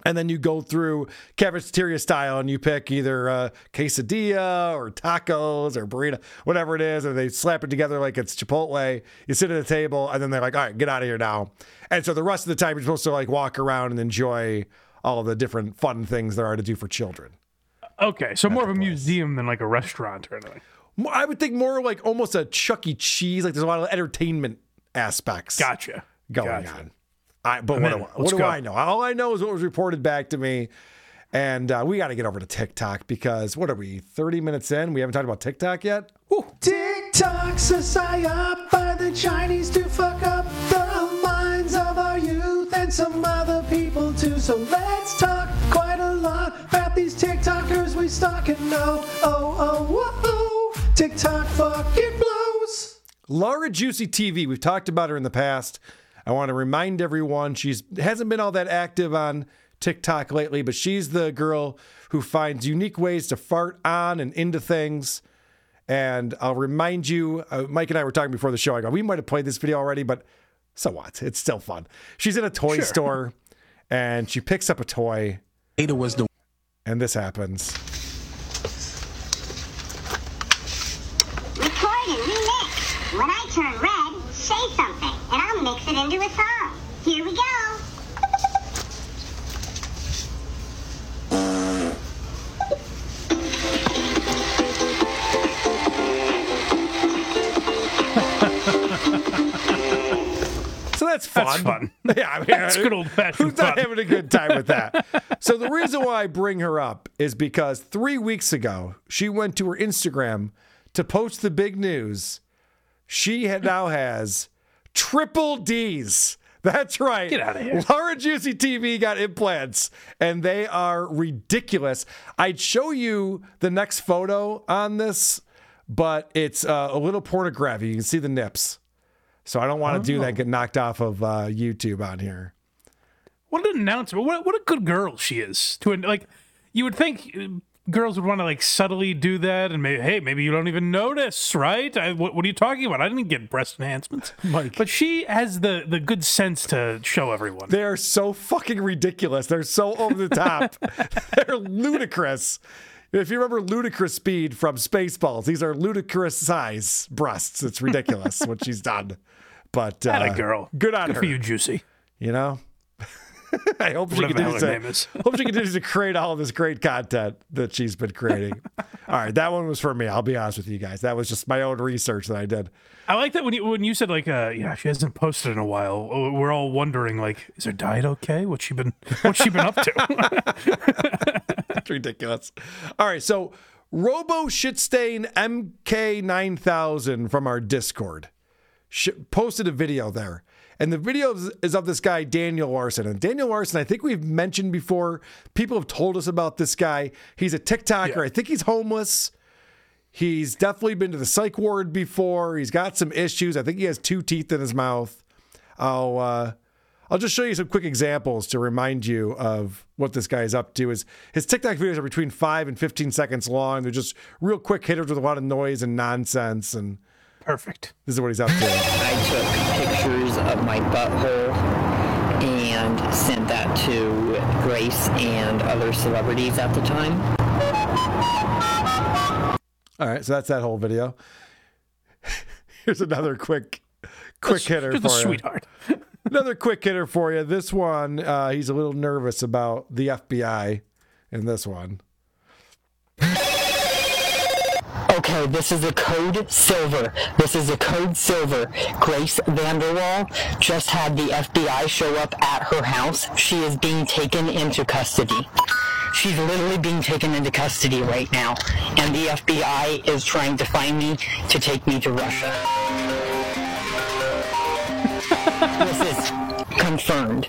And then you go through cafeteria style and you pick either uh, quesadilla or tacos or burrito, whatever it is, and they slap it together like it's Chipotle. You sit at a table and then they're like, all right, get out of here now. And so the rest of the time you're supposed to like walk around and enjoy all the different fun things there are to do for children. Okay, so more of a museum than like a restaurant or anything. I would think more like almost a Chuck E. Cheese. Like there's a lot of entertainment aspects. Gotcha. Going Gotcha. on. I, but I'm what, do, what do. I know? All I know is what was reported back to me. And uh, we got to get over to TikTok because what are we, 30 minutes in? We haven't talked about TikTok yet? TikTok's a psyop by the Chinese to fuck up the minds of our youth and some other people too. So let's talk quite a lot about these TikTokers we stalk and know. Oh, oh, whoa, oh, TikTok fucking blows. Lara Juicy TV. We've talked about her in the past. I want to remind everyone she's hasn't been all that active on TikTok lately, but she's the girl who finds unique ways to fart on and into things. And I'll remind you, uh, Mike and I were talking before the show. I go, we might have played this video already, but so what? It's still fun. She's in a toy Sure. store and she picks up a toy. Ada was the And this happens. Record and remix. When I turn red, say something, and I'll mix it into a song. Here we go. So that's fun. That's fun. yeah, I mean, That's good old-fashioned Who's not fun. having a good time with that? so the reason why I bring her up is because three weeks ago she went to her Instagram to post the big news. She had, now has triple D's. That's right. Get outta here. Lara Juicy TV got implants, and they are ridiculous. I'd show you the next photo on this, but it's uh, a little pornographic. You can see the nips. So I don't want to do Oh. that, get knocked off of uh, YouTube on here. What an announcement! What what a good girl she is. To like, you would think uh, girls would want to like subtly do that, and maybe hey, maybe you don't even notice, right? I, what, what are you talking about? I didn't get breast enhancements, Mike. But she has the the good sense to show everyone. They are so fucking ridiculous. They're so over the top. They're ludicrous. If you remember ludicrous speed from Spaceballs, these are ludicrous size breasts. It's ridiculous what she's done. But uh, Atta girl. good on Good her. for you, Juicy. You know, I hope she Whatever the hell continues to, hope she continues to create all of this great content that she's been creating. all right, that one was for me. I'll be honest with you guys. That was just my own research that I did. I like that when you when you said like uh yeah she hasn't posted in a while. oh, We're all wondering like is her diet okay? What's she been What's she been up to? That's ridiculous. All right, so Robo Shitstain MK9000 from our Discord sh- posted a video there. And the video is- is of this guy, Daniel Larson. And Daniel Larson, I think we've mentioned before, people have told us about this guy. He's a TikToker. I think he's homeless. He's definitely been to the psych ward before. He's got some issues. I think he has two teeth in his mouth. I'll uh, I'll just show you some quick examples to remind you of what this guy is up to. His his TikTok videos are between five and fifteen seconds long. They're just real quick hitters with a lot of noise and nonsense. And perfect. This is what he's up to. I took pictures of my butthole and sent that to Grace and other celebrities at the time. All right, so that's that whole video. Here's another quick quick hitter You're for the you. sweetheart. Another quick hitter for you. This one, uh, he's a little nervous about the FBI in this one okay, this is a code silver. This is a code silver. Grace VanderWaal just had the FBI show up at her house. She is being taken into custody. She's literally being taken into custody right now, and the FBI is trying to find me to take me to Russia. this is confirmed.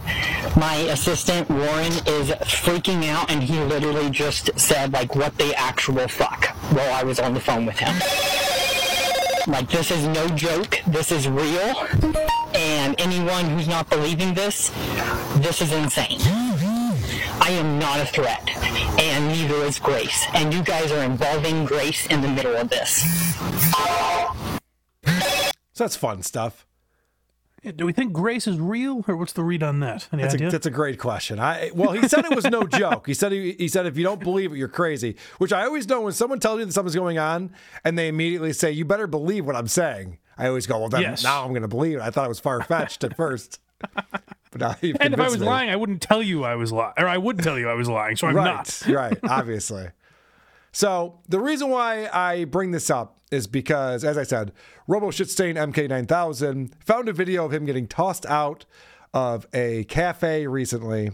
My assistant Warren is freaking out, and he literally just said like, "What the actual fuck?" while I was on the phone with him. Like this is no joke. This is real. And anyone who's not believing this, this is insane. I am not a threat, and neither is Grace. And you guys are involving Grace in the middle of this. So that's fun stuff. Do we think Grace is real, or what's the read on that? Any That's a, that's a great question. I well, he said it was no joke. He said he, he said if you don't believe it, you're crazy. Which I always know when someone tells you that something's going on and they immediately say, "You better believe what I'm saying." I always go, "Well, then Yes. now I'm going to believe it." I thought it was far fetched at first, but now and if I was me. lying, I wouldn't tell you I was lying, or I would tell you I was lying. So I'm right, not. right, obviously. So the reason why I bring this up is because, as I said, Robo Shitstain MK9000 found a video of him getting tossed out of a cafe recently.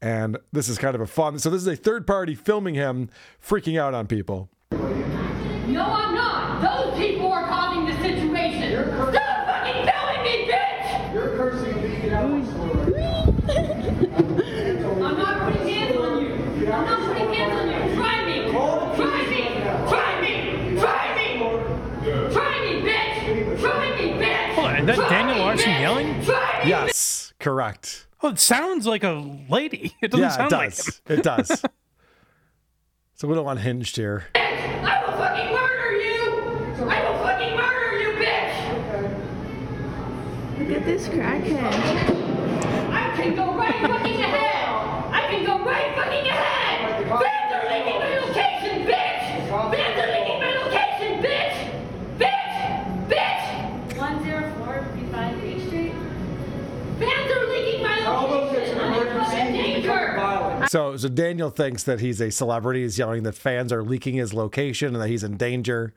And this is kind of a fun. So this is a third party filming him freaking out on people. No, I'm not. Those people are causing the situation. Stop fucking filming me, bitch! You're cursing me out I'm not putting hands on you. I'm not putting hands on you. Try me. Try me. Try me. Try me. Try me, bitch. Try me, bitch. Hold on, is that Daniel me, Larson yelling? Yes, correct. Oh, it sounds like a lady. It doesn't yeah, sound it like does. him. it does. It's a little unhinged here. I will fucking murder you. I will fucking murder you, bitch. Look at this crackhead. I can go right fucking ahead! I can go right fucking ahead! Fans are leaking So, so Daniel thinks that he's a celebrity. He's yelling that fans are leaking his location and that he's in danger.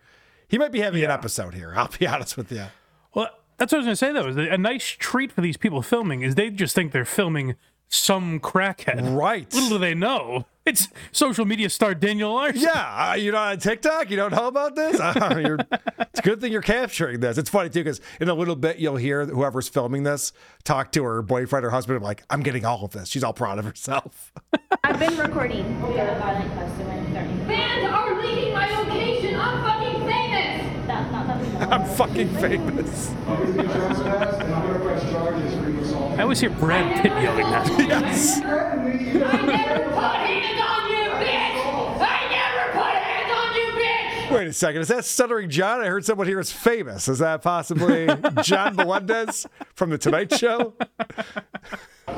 He might be having an episode here. I'll be honest with you. Well, that's what I was going to say, though. Is a nice treat for these people filming is they just think they're filming some crackhead. Right. Little do they know. It's social media star Daniel Larson. Yeah, uh, you're not on TikTok. You don't know about this. Uh, you're, it's a good thing you're capturing this. It's funny too because in a little bit you'll hear whoever's filming this talk to her boyfriend or husband. and like, I'm getting all of this. She's all proud of herself. I've been recording. Fans are leaking my location! I'm fucking famous! I'm fucking famous. I always hear Brad Pitt yelling that. yes. I never put hands on you, bitch! I never put hands on you, bitch! Wait a second. Is that Stuttering John? I heard someone here is famous. Is that possibly John Melendez from The Tonight Show? Uh,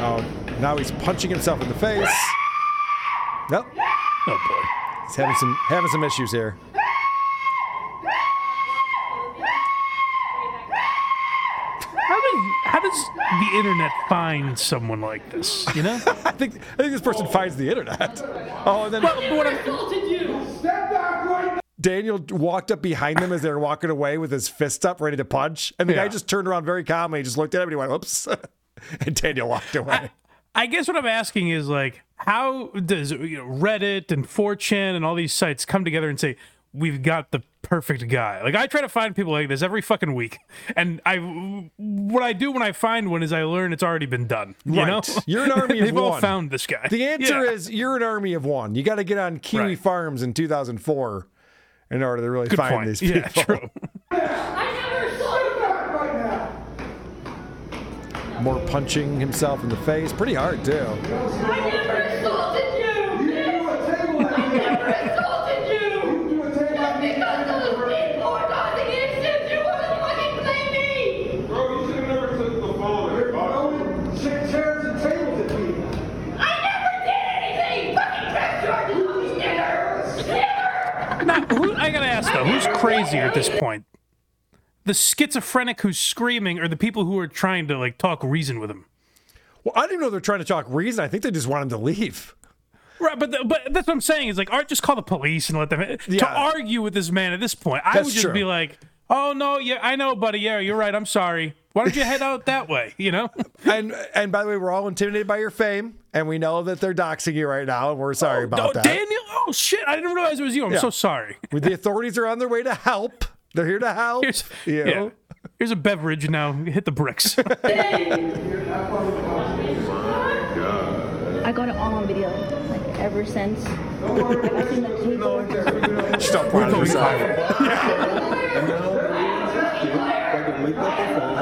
oh, now he's punching himself in the face. Nope. Oh boy. He's having some having some issues here. How does the internet find someone like this? You know? I think I think this person finds the internet. Oh, and then assaulted you! Step back right Daniel walked up behind them as they were walking away with his fist up, ready to punch, and the guy just turned around very calmly, just looked at him, and he went, "Oops," and Daniel walked away. I guess what I'm asking is like, how does you know, Reddit and 4chan and all these sites come together and say we've got the perfect guy? Like I try to find people like this every fucking week, and I what I do when I find one is I learn it's already been done. You right. know, You're an army of They've one. all found this guy. The answer Yeah. is you're an army of one. You got to get on Kiwi Right. Farms in 2004 in order to really Good find point. these Yeah, true. I never assaulted you! right! More punching himself in the face. Pretty hard, too. I never assaulted you! bitch! I never assaulted you! Just because those people are causing issues, you want to fucking blame me! Bro, you should have never took the phone. You're throwing chairs and tables at me. I never did anything! Fucking press charges on me, nigger! Nigger! Now, who, I gotta ask though, who's crazier at this point? The schizophrenic who's screaming, or the people who are trying to like talk reason with him? Well, I didn't know they're trying to talk reason. I think they just want him to leave. Right, but the, but that's what I'm saying. Is like, art just call the police and let them to Yeah. argue with this man at this point. I That's would just true. be like, oh no, yeah, I know, buddy. Yeah, you're right. I'm sorry. Why don't you head out that way? You know? And and by the way, we're all intimidated by your fame, and we know that they're doxing you right now, and we're sorry oh, about oh, that. Daniel. Oh shit! I didn't realize it was you. I'm Yeah. so sorry. the authorities are on their way to help. They're here to help Here's- you. yeah. Here's a beverage. Now hit the bricks. I got it all on video, like ever since. I've seen the table. Stop proud of yourself.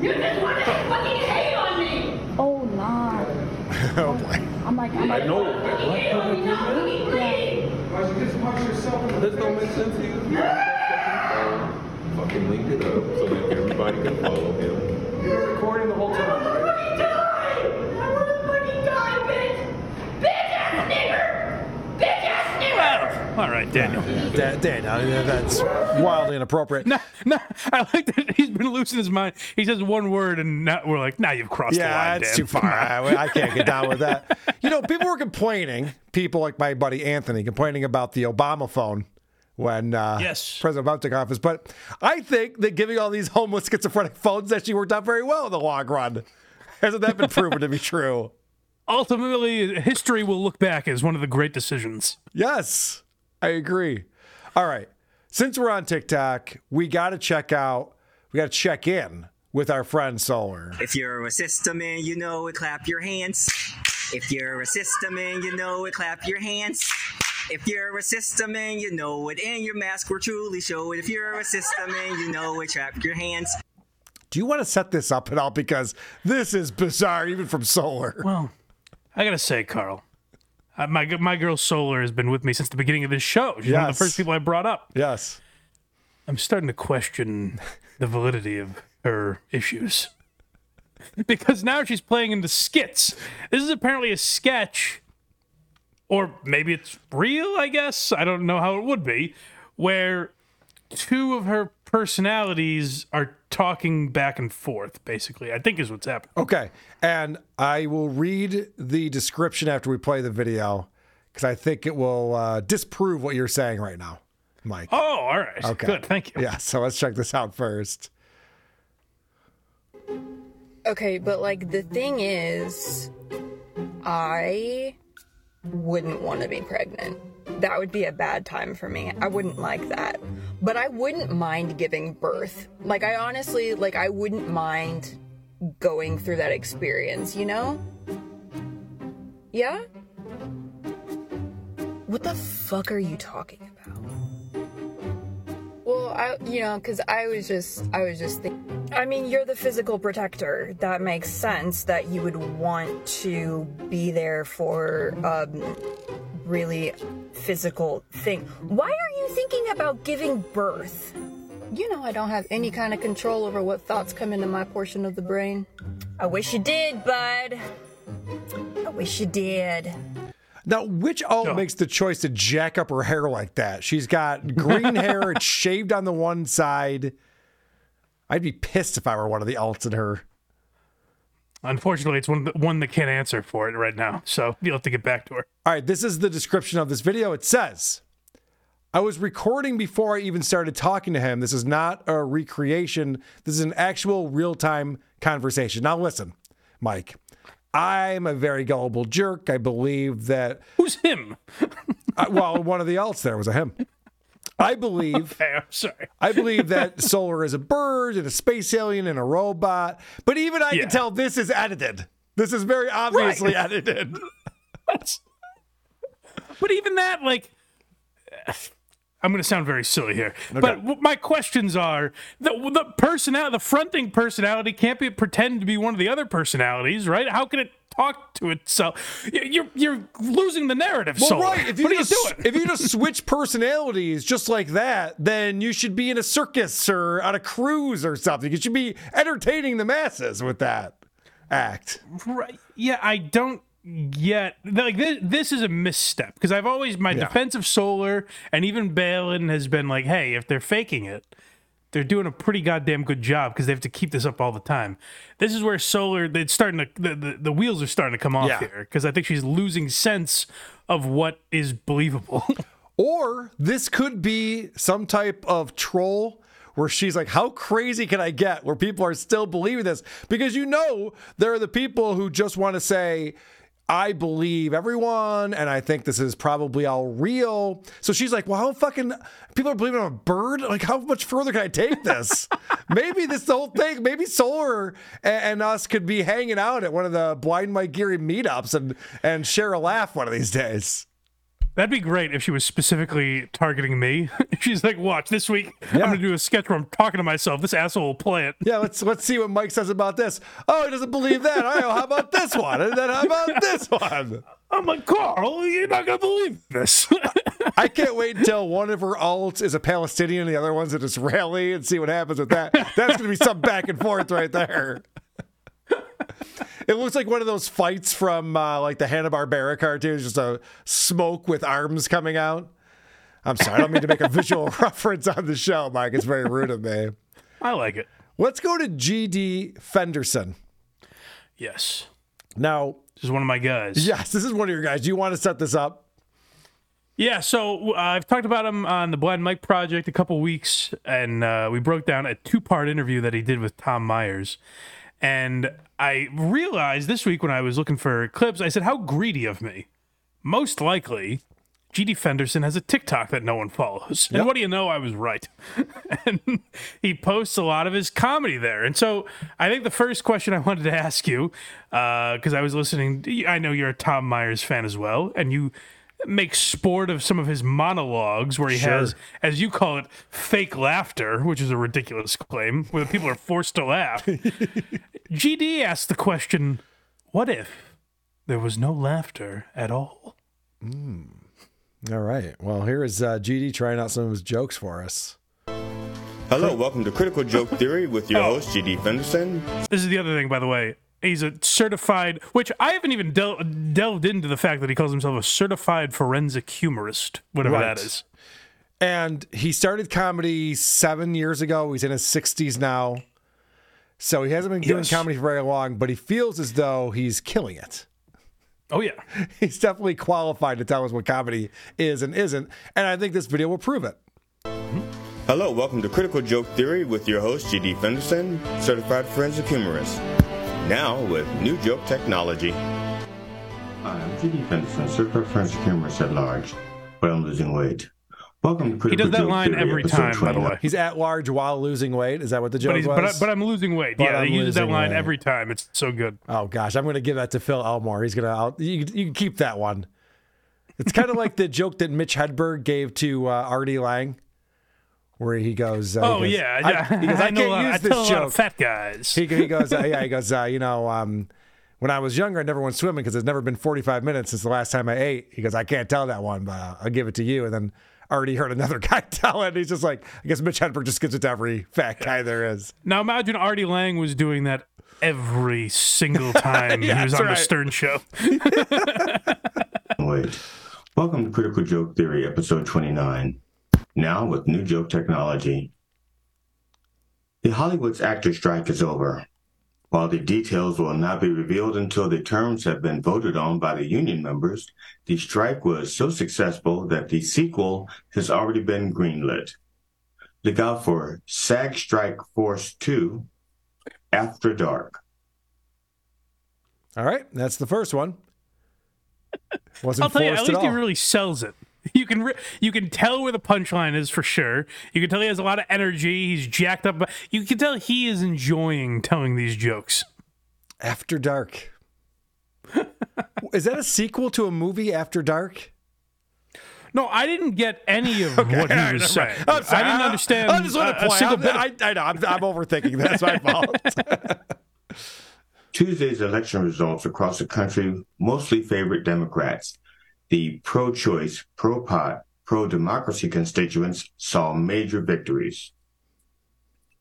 You just want to fucking hate on me! Oh nah. oh boy. I'm like, I'm like. know. Yeah. Why you just punch yourself in the This don't make sense to you? Fucking link it up so that everybody can follow him. You've been recording the whole time, right? All right, Daniel. Da- Daniel, that's wildly inappropriate. No, no. I like that he's been losing his mind. He says one word, and now we're like, now you've crossed the Yeah, line. that's Dan. too far. I, I can't get down with that. You know, people were complaining. People like my buddy Anthony complaining about the Obama phone when uh, Yes. President Obama took office. But I think that giving all these homeless schizophrenic phones actually worked out very well in the long run. Hasn't that been proven to be true? Ultimately, history will look back as one of the great decisions. Yes, I agree. All right. Since we're on TikTok, we got to check out, we got to check in with our friend Solar. If you're a system man, you know it, clap your hands. If you're a system man, you know it, clap your hands. If you're a system man, you know it, and your mask will truly show it. If you're a system man, you know it, clap your hands. Do you want to set this up at all? Because this is bizarre, even from Solar. Well, I gotta say, Karl, uh, my my girl Solar has been with me since the beginning of this show. She's one of the first people I brought up. Yes. I'm starting to question the validity of her issues because now she's playing into skits. This is apparently a sketch, or maybe it's real. I guess I don't know how it would be, where two of her personalities are talking back and forth. Basically, I think is what's happening. Okay. And I will read the description after we play the video because I think it will uh, disprove what you're saying right now, Mike. Oh, all right. Okay. Good. Thank you. Yeah. So let's check this out first. Okay, but like the thing is, I wouldn't want to be pregnant. That would be a bad time for me. I wouldn't like that. But I wouldn't mind giving birth. Like, I honestly, like, I wouldn't mind going through that experience, you know? Yeah? What the fuck are you talking I, you know, because I was just, I was just thinking. I mean, you're the physical protector. That makes sense that you would want to be there for um, really physical thing. Why are you thinking about giving birth? You know, I don't have any kind of control over what thoughts come into my portion of the brain. I wish you did, bud. I wish you did. Now, which alt makes the choice to jack up her hair like that? She's got green hair, it's shaved on the one side. I'd be pissed if I were one of the alts in her. Unfortunately, it's one that, one that can't answer for it right now. So you'll have to get back to her. All right, this is the description of this video. It says, I was recording before I even started talking to him. This is not a recreation, this is an actual real time conversation. Now, listen, Mike, I'm a very gullible jerk. I believe that. Who's him? uh, well, one of the alts there was a him. I believe. Okay, I'm sorry. I believe that Solar is a bird and a space alien and a robot. But even I Yeah. can tell this is edited. This is very obviously Right. edited. But even that, like, I'm going to sound very silly here. But w- my questions are the the personality, the fronting personality can't be pretend to be one of the other personalities, right? How can it talk to itself? You're you're losing the narrative. Well, right. If you what are you just, doing? If you just switch personalities just like that, then you should be in a circus or on a cruise or something. You should be entertaining the masses with that act. Right. Yeah, I don't get like this. This is a misstep because I've always my Yeah. defense of Solar and even Balin has been like, hey, if they're faking it, they're doing a pretty goddamn good job because they have to keep this up all the time. This is where Solar, it's starting to the, the, the wheels are starting to come off Yeah. here because I think she's losing sense of what is believable. Or this could be some type of troll where she's like, How crazy can I get? Where people are still believing this. Because you know, there are the people who just want to say, I believe everyone, and I think this is probably all real. So she's like, well, how fucking people are believing I'm a bird? Like, how much further can I take this? maybe this whole thing, maybe Solar and, and us could be hanging out at one of the Blind Mike Geary meetups and, and share a laugh one of these days. That'd be great if she was specifically targeting me. She's like, "Watch this week. I'm gonna do a sketch where I'm talking to myself. This asshole will play it." Yeah, let's let's see what Mike says about this. Oh, he doesn't believe that. All right, well, how about this one? And then how about this one? I'm like, Karl, you're not gonna believe this. I can't wait until one of her alts is a Palestinian and the other one's an Israeli and see what happens with that. That's gonna be some back and forth right there. It looks like one of those fights from uh, like the Hanna Barbera cartoons, just a smoke with arms coming out. I'm sorry, I don't mean to make a visual reference on the show, Mike. It's very rude of me. I like it. Let's go to GD Fenderson. Yes. Now, this is one of my guys. Yes, this is one of your guys. Do you want to set this up? Yeah, so uh, I've talked about him on the Blind Mike Project a couple weeks, and uh, we broke down a two part interview that he did with Tom Myers. And I realized this week when I was looking for clips, I said, How greedy of me. Most likely, GD Fenderson has a TikTok that no one follows. And Yep. what do you know? I was right. and he posts a lot of his comedy there. And so I think the first question I wanted to ask you, uh, because I was listening, I know you're a Tom Myers fan as well, and you make sport of some of his monologues where he Sure. has, as you call it, fake laughter, which is a ridiculous claim, where people are forced to laugh. GD asked the question, what if there was no laughter at all? All right. Well, here is uh, GD trying out some of his jokes for us. Hello, welcome to Critical Joke Theory with your host, GD Fenderson. This is the other thing, by the way. He's a certified, which I haven't even del- delved into the fact that he calls himself a certified forensic humorist, whatever Right. that is. And he started comedy seven years ago. He's in his 60s now. So he hasn't been doing Yes. comedy for very long, but he feels as though he's killing it. Oh, yeah. He's definitely qualified to tell us what comedy is and isn't. And I think this video will prove it. Hello, welcome to Critical Joke Theory with your host, GD Fenderson, certified forensic humorist. Now with new joke technology. Hi, I'm GD Fenderson, certified forensic humorist at large, but I'm losing weight. Welcome to He does that Joke line Theory, every episode time, by the way. He's at large while losing weight. Is that what the joke But, he's, was? but, I, but I'm losing weight. But yeah, I'm he uses that losing line weight. every time. It's so good. Oh gosh, I'm going to give that to Phil Elmore. He's going to. I'll, you, you can keep that one. It's kind of like the joke that Mitch Hedberg gave to uh, Artie Lange, where he goes. Uh, he Oh, goes, yeah, I, yeah. he goes, I, I know a can't lot- use I this tell a lot joke. of fat guys. He, he goes, uh, yeah, he goes. Uh, you know, um, when I was younger, I never went swimming because it's never been 45 minutes since the last time I ate. He goes, I can't tell that one, but uh, I'll give it to you. And then already heard another guy tell it. He's just like, I guess Mitch Hedberg just gives it to every fat guy there is. Now imagine Artie Lange was doing that every single time Yeah, he was that's on the. Stern Show. Wait. Welcome to Critical Joke Theory, episode 29. Now with new joke technology. The Hollywood's actor strike is over. While the details will not be revealed until the terms have been voted on by the union members, the strike was so successful that the sequel has already been greenlit. Look out for SAG Strike Force 2 After Dark. All right, that's the first one. Wasn't I'll tell you, at least at he really sells it. You can re- you can tell where the punchline is for sure. You can tell he has a lot of energy. He's jacked up. You can tell he is enjoying telling these jokes. After Dark. Is that a sequel to a movie After Dark? No, I didn't get any of Okay, what he was saying. mind. I'm sorry. I didn't understand. I just want to a point. single I'm, of I, I know. I'm, I'm overthinking. That's my fault. Tuesday's election results across the country mostly favored Democrats. The pro choice, pro pot, pro democracy constituents saw major victories.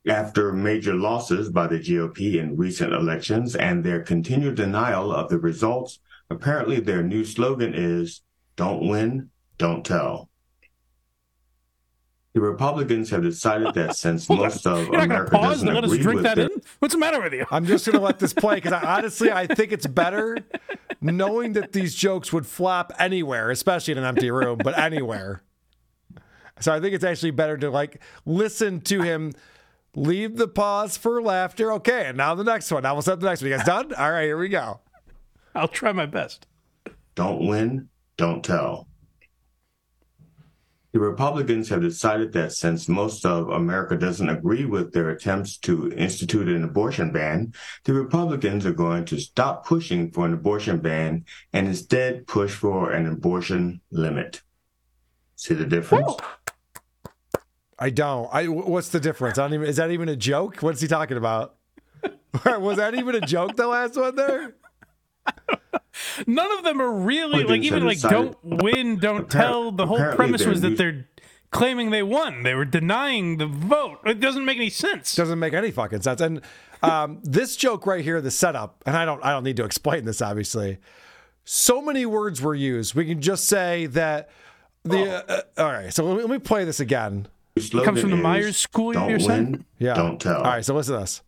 After major losses by the GOP in recent elections and their continued denial of the results, apparently their new slogan is Don't win, don't tell. The Republicans have decided that since most of You're not America pause doesn't and let us agree drink with that the- in? What's the matter with you? I'm just going to let this play because I, honestly, I think it's better knowing that these jokes would flop anywhere, especially in an empty room, but anywhere. So I think it's actually better to like listen to him, leave the pause for laughter. Okay, and now the next one. Now we'll set the next one. You guys done? All right, here we go. I'll try my best. don't win, don't tell. The Republicans have decided that since most of America doesn't agree with their attempts to institute an abortion ban, the Republicans are going to stop pushing for an abortion ban and instead push for an abortion limit. See the difference? I don't. I what's the difference? I don't even. Is that even a joke? What's he talking about? Was that even a joke? The last one there. None of them are really like even like decided- don't win, don't tell. The whole premise was that they're claiming they won. They were denying the vote. It doesn't make any sense. Doesn't make any fucking sense. And um, this joke right here, the setup, and I don't. I don't need to explain this. Obviously, so many words were used. We can just say that the. Uh, uh, all right. So let me, let me play this again. It comes from the Myers School, Don't you're saying? win, Yeah. don't tell. All right. So listen to this.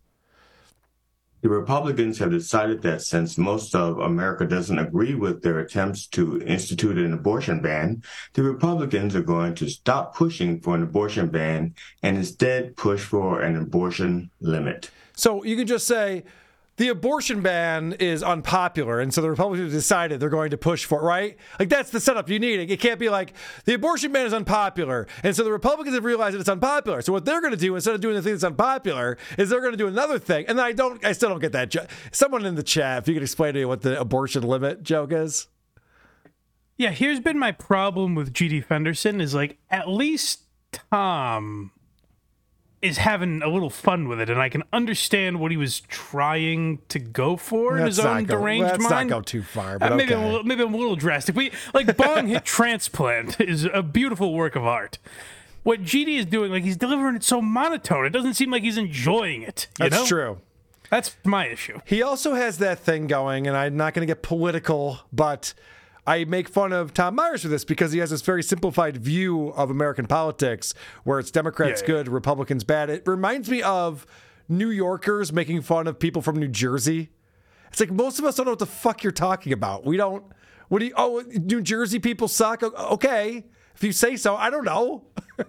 The Republicans have decided that since most of America doesn't agree with their attempts to institute an abortion ban, the Republicans are going to stop pushing for an abortion ban and instead push for an abortion limit. So you can just say the abortion ban is unpopular, and so the Republicans decided they're going to push for it, right? Like that's the setup you need. It can't be like the abortion ban is unpopular, and so the Republicans have realized that it's unpopular. So what they're going to do instead of doing the thing that's unpopular is they're going to do another thing. And I don't, I still don't get that. Someone in the chat, if you could explain to me what the abortion limit joke is. Yeah, here's been my problem with GD Fenderson is like at least Tom is having a little fun with it, and I can understand what he was trying to go for in Let's his own go- deranged let's not go too far, Uh, but maybe, I'm a little, maybe I'm a little drastic. But like Bong Hit Transplant is a beautiful work of art. What GD is doing, like he's delivering it so monotone, it doesn't seem like he's enjoying it. You That's know? true. That's my issue. He also has that thing going, and I'm not going to get political, but I make fun of Tom Myers for this because he has this very simplified view of American politics where it's Democrats Yeah, yeah. good, Republicans bad. It reminds me of New Yorkers making fun of people from New Jersey. It's like most of us don't know what the fuck you're talking about. We don't. What do you? Oh, New Jersey people suck. Okay, if you say so. I don't know.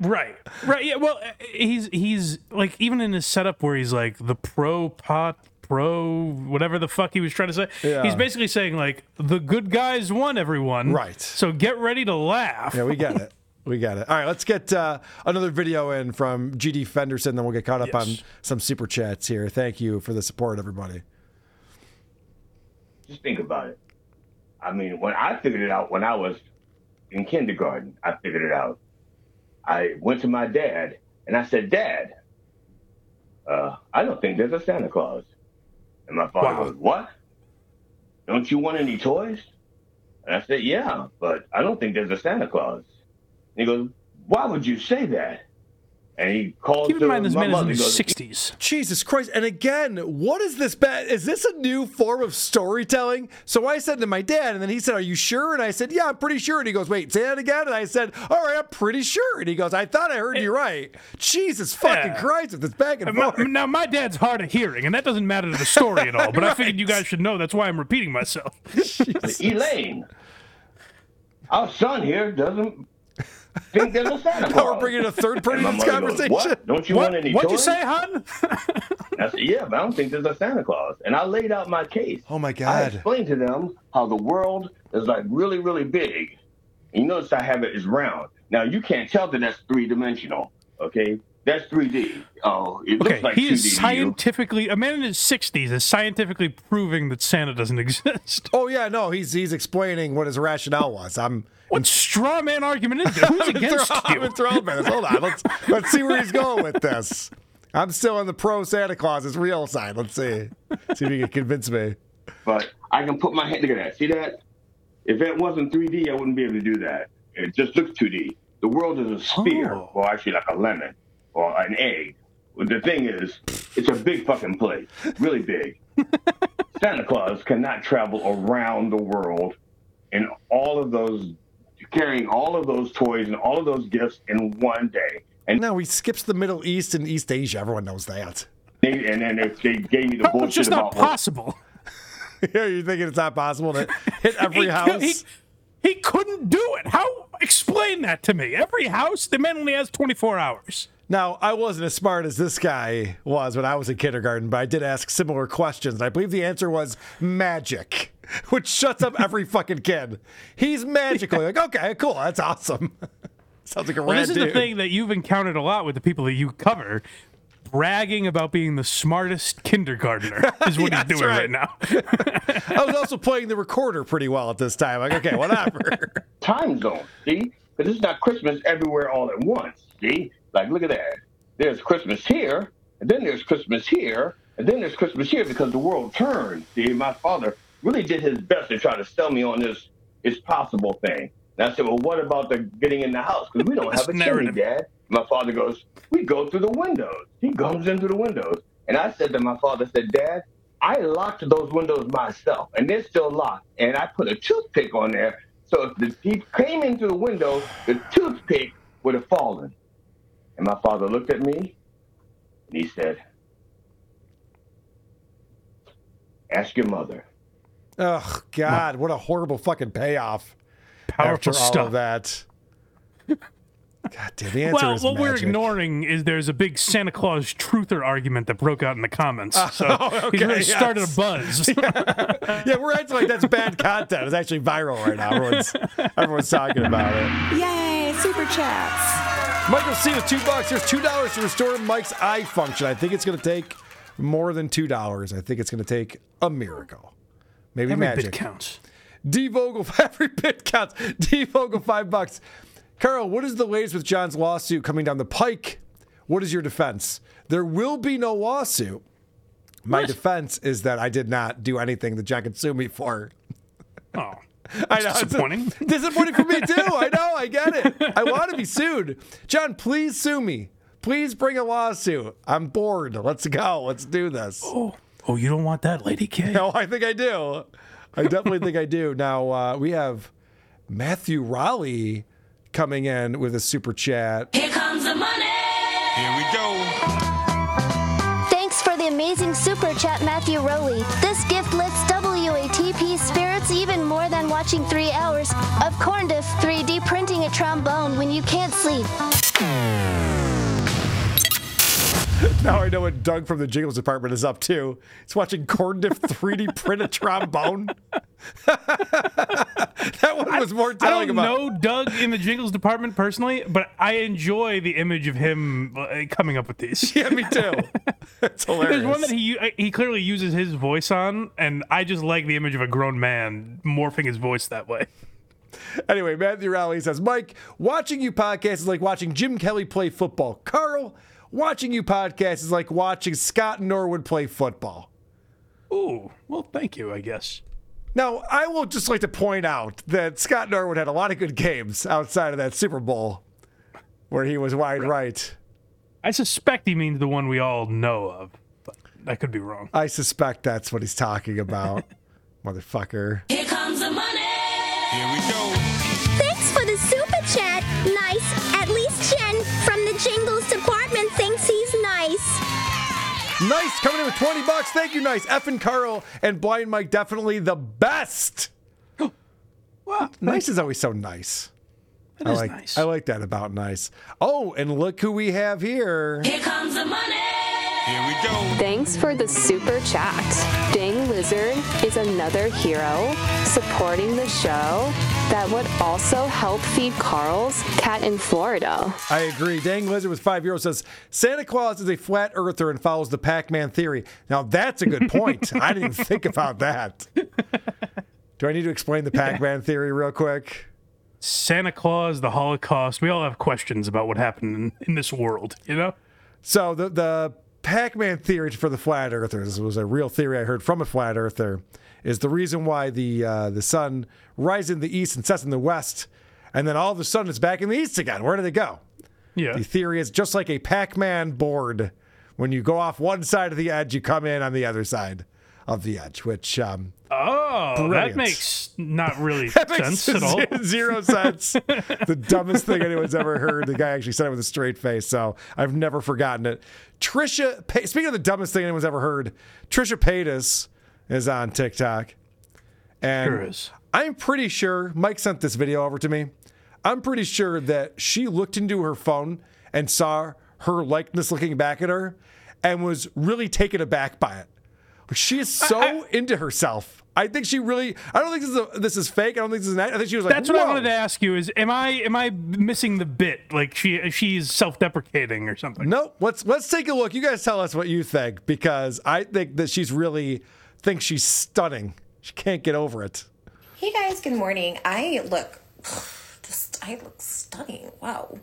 Right. Right. Yeah. Well, uh, he's he's like even in his setup where he's like the pro pot pro whatever the fuck he was trying to say. Yeah. He's basically saying like the good guys won everyone. Right. So get ready to laugh. Yeah, we get it. We got it. All right, let's get uh, another video in from GD Fenderson, then we'll get caught up on some super chats here. Thank you for the support, everybody. Just think about it. I mean, when I figured it out when I was in kindergarten, I figured it out. I went to my dad and I said, Dad, uh, I don't think there's a Santa Claus. And my father goes, What? Don't you want any toys? And I said, Yeah, but I don't think there's a Santa Claus. And he goes, Why would you say that? And he called Keep in mind this my man is in He his sixties. Jesus Christ. And again, what is this bad? Is this a new form of storytelling? So I said to my dad, and then he said, Are you sure? And I said, Yeah, I'm pretty sure. And he goes, Wait, say that again? And I said, All right, I'm pretty sure. And he goes, I thought I heard you eh. right. Jesus fucking Yeah. Christ, with this back and My- forth. now my dad's hard of hearing, and that doesn't matter to the story at all. But I figured you guys should know. That's why I'm repeating myself. Elaine, our son here doesn't think there's a Santa Claus. Now we're bringing a third person And in this mother goes, conversation. what? Don't you What- want any what'd you say, hon? I said, yeah, but I don't think there's a Santa Claus. And I laid out my case. Oh my God. I explained to them how the world is like really, really big. And you notice I have it is round. Now you can't tell that that's three dimensional. Okay, that's 3D. Oh, it Okay, looks like he 2D is scientifically a man in his sixties is scientifically proving that Santa doesn't exist. Oh yeah, no, he's he's explaining what his rationale was. I'm What straw man argument is this? Who's against I'm you? enthralled by this. Hold on, let's let's see where he's going with this. I'm still on the pro Santa Claus is real side. Let's see, see if you can convince me. But I can put my hand. Look at that. See that? If it wasn't 3D, I wouldn't be able to do that. It just looks 2D. The world is a sphere, Oh. or actually like a lemon or an egg. But the thing is, it's a big fucking place, really big. Santa Claus cannot travel around the world in all of those, carrying all of those toys and all of those gifts in one day. And No, he skips the Middle East and East Asia. Everyone knows that. they, and then if they gave me the bullshit, It's just not possible. yeah, you're thinking it's not possible to hit every He- house. He, he couldn't do it. How? Explain that to me. Every house, the man only has 24 hours. Now, I wasn't as smart as this guy was when I was in kindergarten, but I did ask similar questions. I believe the answer was magic, which shuts up every fucking kid. He's magical. Like, okay, cool, that's awesome. Sounds like a Well, rad this is dude. the thing that you've encountered a lot with the people that you cover. Bragging about being the smartest kindergartner is what Yeah, he's doing right. right now. I was also playing the recorder pretty well at this time. Like, okay, whatever. time zone, see? Because it's not Christmas everywhere all at once, see? Like, look at that. There's Christmas here, and then there's Christmas here, and then there's Christmas here because the world turned. See, my father really did his best to try to sell me on this it's possible thing. And I said, well, what about the getting in the house? Because we don't have a chimney. Dad. My father goes, we go through the windows. He goes in through the windows. And I said to my father, I said, Dad, I locked those windows myself, and they're still locked. And I put a toothpick on there, so if the thief came in through the window, the toothpick would have fallen. And my father looked at me, and he said, "Ask your mother." Oh God, what a horrible fucking payoff. Powerful after all of that. God damn, the answer well, is what we're ignoring is there's a big Santa Claus truther argument that broke out in the comments. So Oh, he's okay, really started a buzz. yeah, we're acting like that's bad content. It's actually viral right now. Everyone's everyone's talking about it. Yay, super chats. Michael C with two bucks. There's two dollars to restore Mike's eye function. I think it's going to take more than two dollars. I think it's going to take a miracle, maybe Every magic. bit counts. D Vogel, every bit counts. D Vogel, five bucks. Karl, what is the latest with John's lawsuit coming down the pike? What is your defense? There will be no lawsuit. My defense is that I did not do anything that John can sue me for. Oh. I know. It's disappointing. It's disappointing for me too. I know. I get it. I want to be sued. John, please sue me. Please bring a lawsuit. I'm bored. Let's go. Let's do this. Oh, oh, you don't want that, Lady K? No, I think I do. I definitely think I do. Now uh, we have Matthew Rowley coming in with a super chat. Here comes the money. Here we go. Amazing super chat, Matthew Rowley. This gift lifts WATP spirits even more than watching three hours of corn diff 3D printing a trombone when you can't sleep. Now I know what Doug from the Jingles department is up to. He's watching Corn Diff 3D print a trombone. that one was more telling about. I don't about. know Doug in the jingles department personally, but I enjoy the image of him uh, coming up with these. Yeah, me too. It's hilarious. There's one that he uh, he clearly uses his voice on, and I just like the image of a grown man morphing his voice that way. Anyway, Matthew Rowley says, Mike, watching you podcast is like watching Jim Kelly play football. Karl, watching you podcast is like watching Scott Norwood play football. Ooh, well, thank you, I guess. Now, I will just like to point out that Scott Norwood had a lot of good games outside of that Super Bowl where he was wide right. I suspect he means the one we all know of, but I could be wrong. I suspect that's what he's talking about. Motherfucker. Here comes the money. Here we go. Nice coming in with 20 bucks. Thank you, nice. F and Karl and Blind Mike definitely the best. Wow. Nice is always so nice. That I is like nice. I like that about nice. Oh, and look who we have here. Here comes the money. Here we go. Thanks for the super chat. Dang Lizard is another hero supporting the show that would also help feed Karl's cat in Florida. I agree. Dang Lizard with five euros says Santa Claus is a flat earther and follows the Pac-Man theory. Now that's a good point. I didn't even think about that. Do I need to explain the Pac-Man theory real quick? Santa Claus, the Holocaust. We all have questions about what happened in, in this world, you know? So the the Pac-Man theory for the flat earthers was a real theory I heard from a flat earther. Is the reason why the uh, the sun rises in the east and sets in the west, and then all of a sudden it's back in the east again. Where did it go? Yeah. The theory is just like a Pac-Man board. When you go off one side of the edge, you come in on the other side of the edge, which um, Oh, Brilliant. that makes not really sense at all. zero sense. the dumbest thing anyone's ever heard. The guy actually said it with a straight face, so I've never forgotten it. Trisha, Pa- speaking of the dumbest thing anyone's ever heard, Trisha Paytas is on TikTok, and Sure is. I'm pretty sure Mike sent this video over to me. I'm pretty sure that she looked into her phone and saw her likeness looking back at her and was really taken aback by it. She is so into herself. I think she really. I don't think this is a, this is fake. I don't think this is. An, I think she was like. That's what I wanted to ask you: Is am I am I missing the bit? Like she she's self-deprecating or something? Nope. Let's let's take a look. You guys tell us what you think because I think that she's really thinks she's stunning. She can't get over it. Hey guys, good morning. I look just I look stunning. Wow.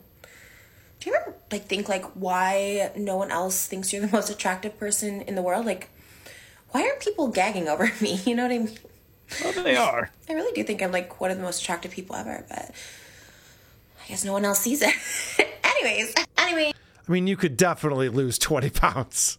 Do you ever like think like why no one else thinks you're the most attractive person in the world? Like why aren't people gagging over me? You know what I mean? Well, they are. I really do think I'm like one of the most attractive people ever, but I guess no one else sees it. Anyways, anyway, I mean, you could definitely lose twenty pounds.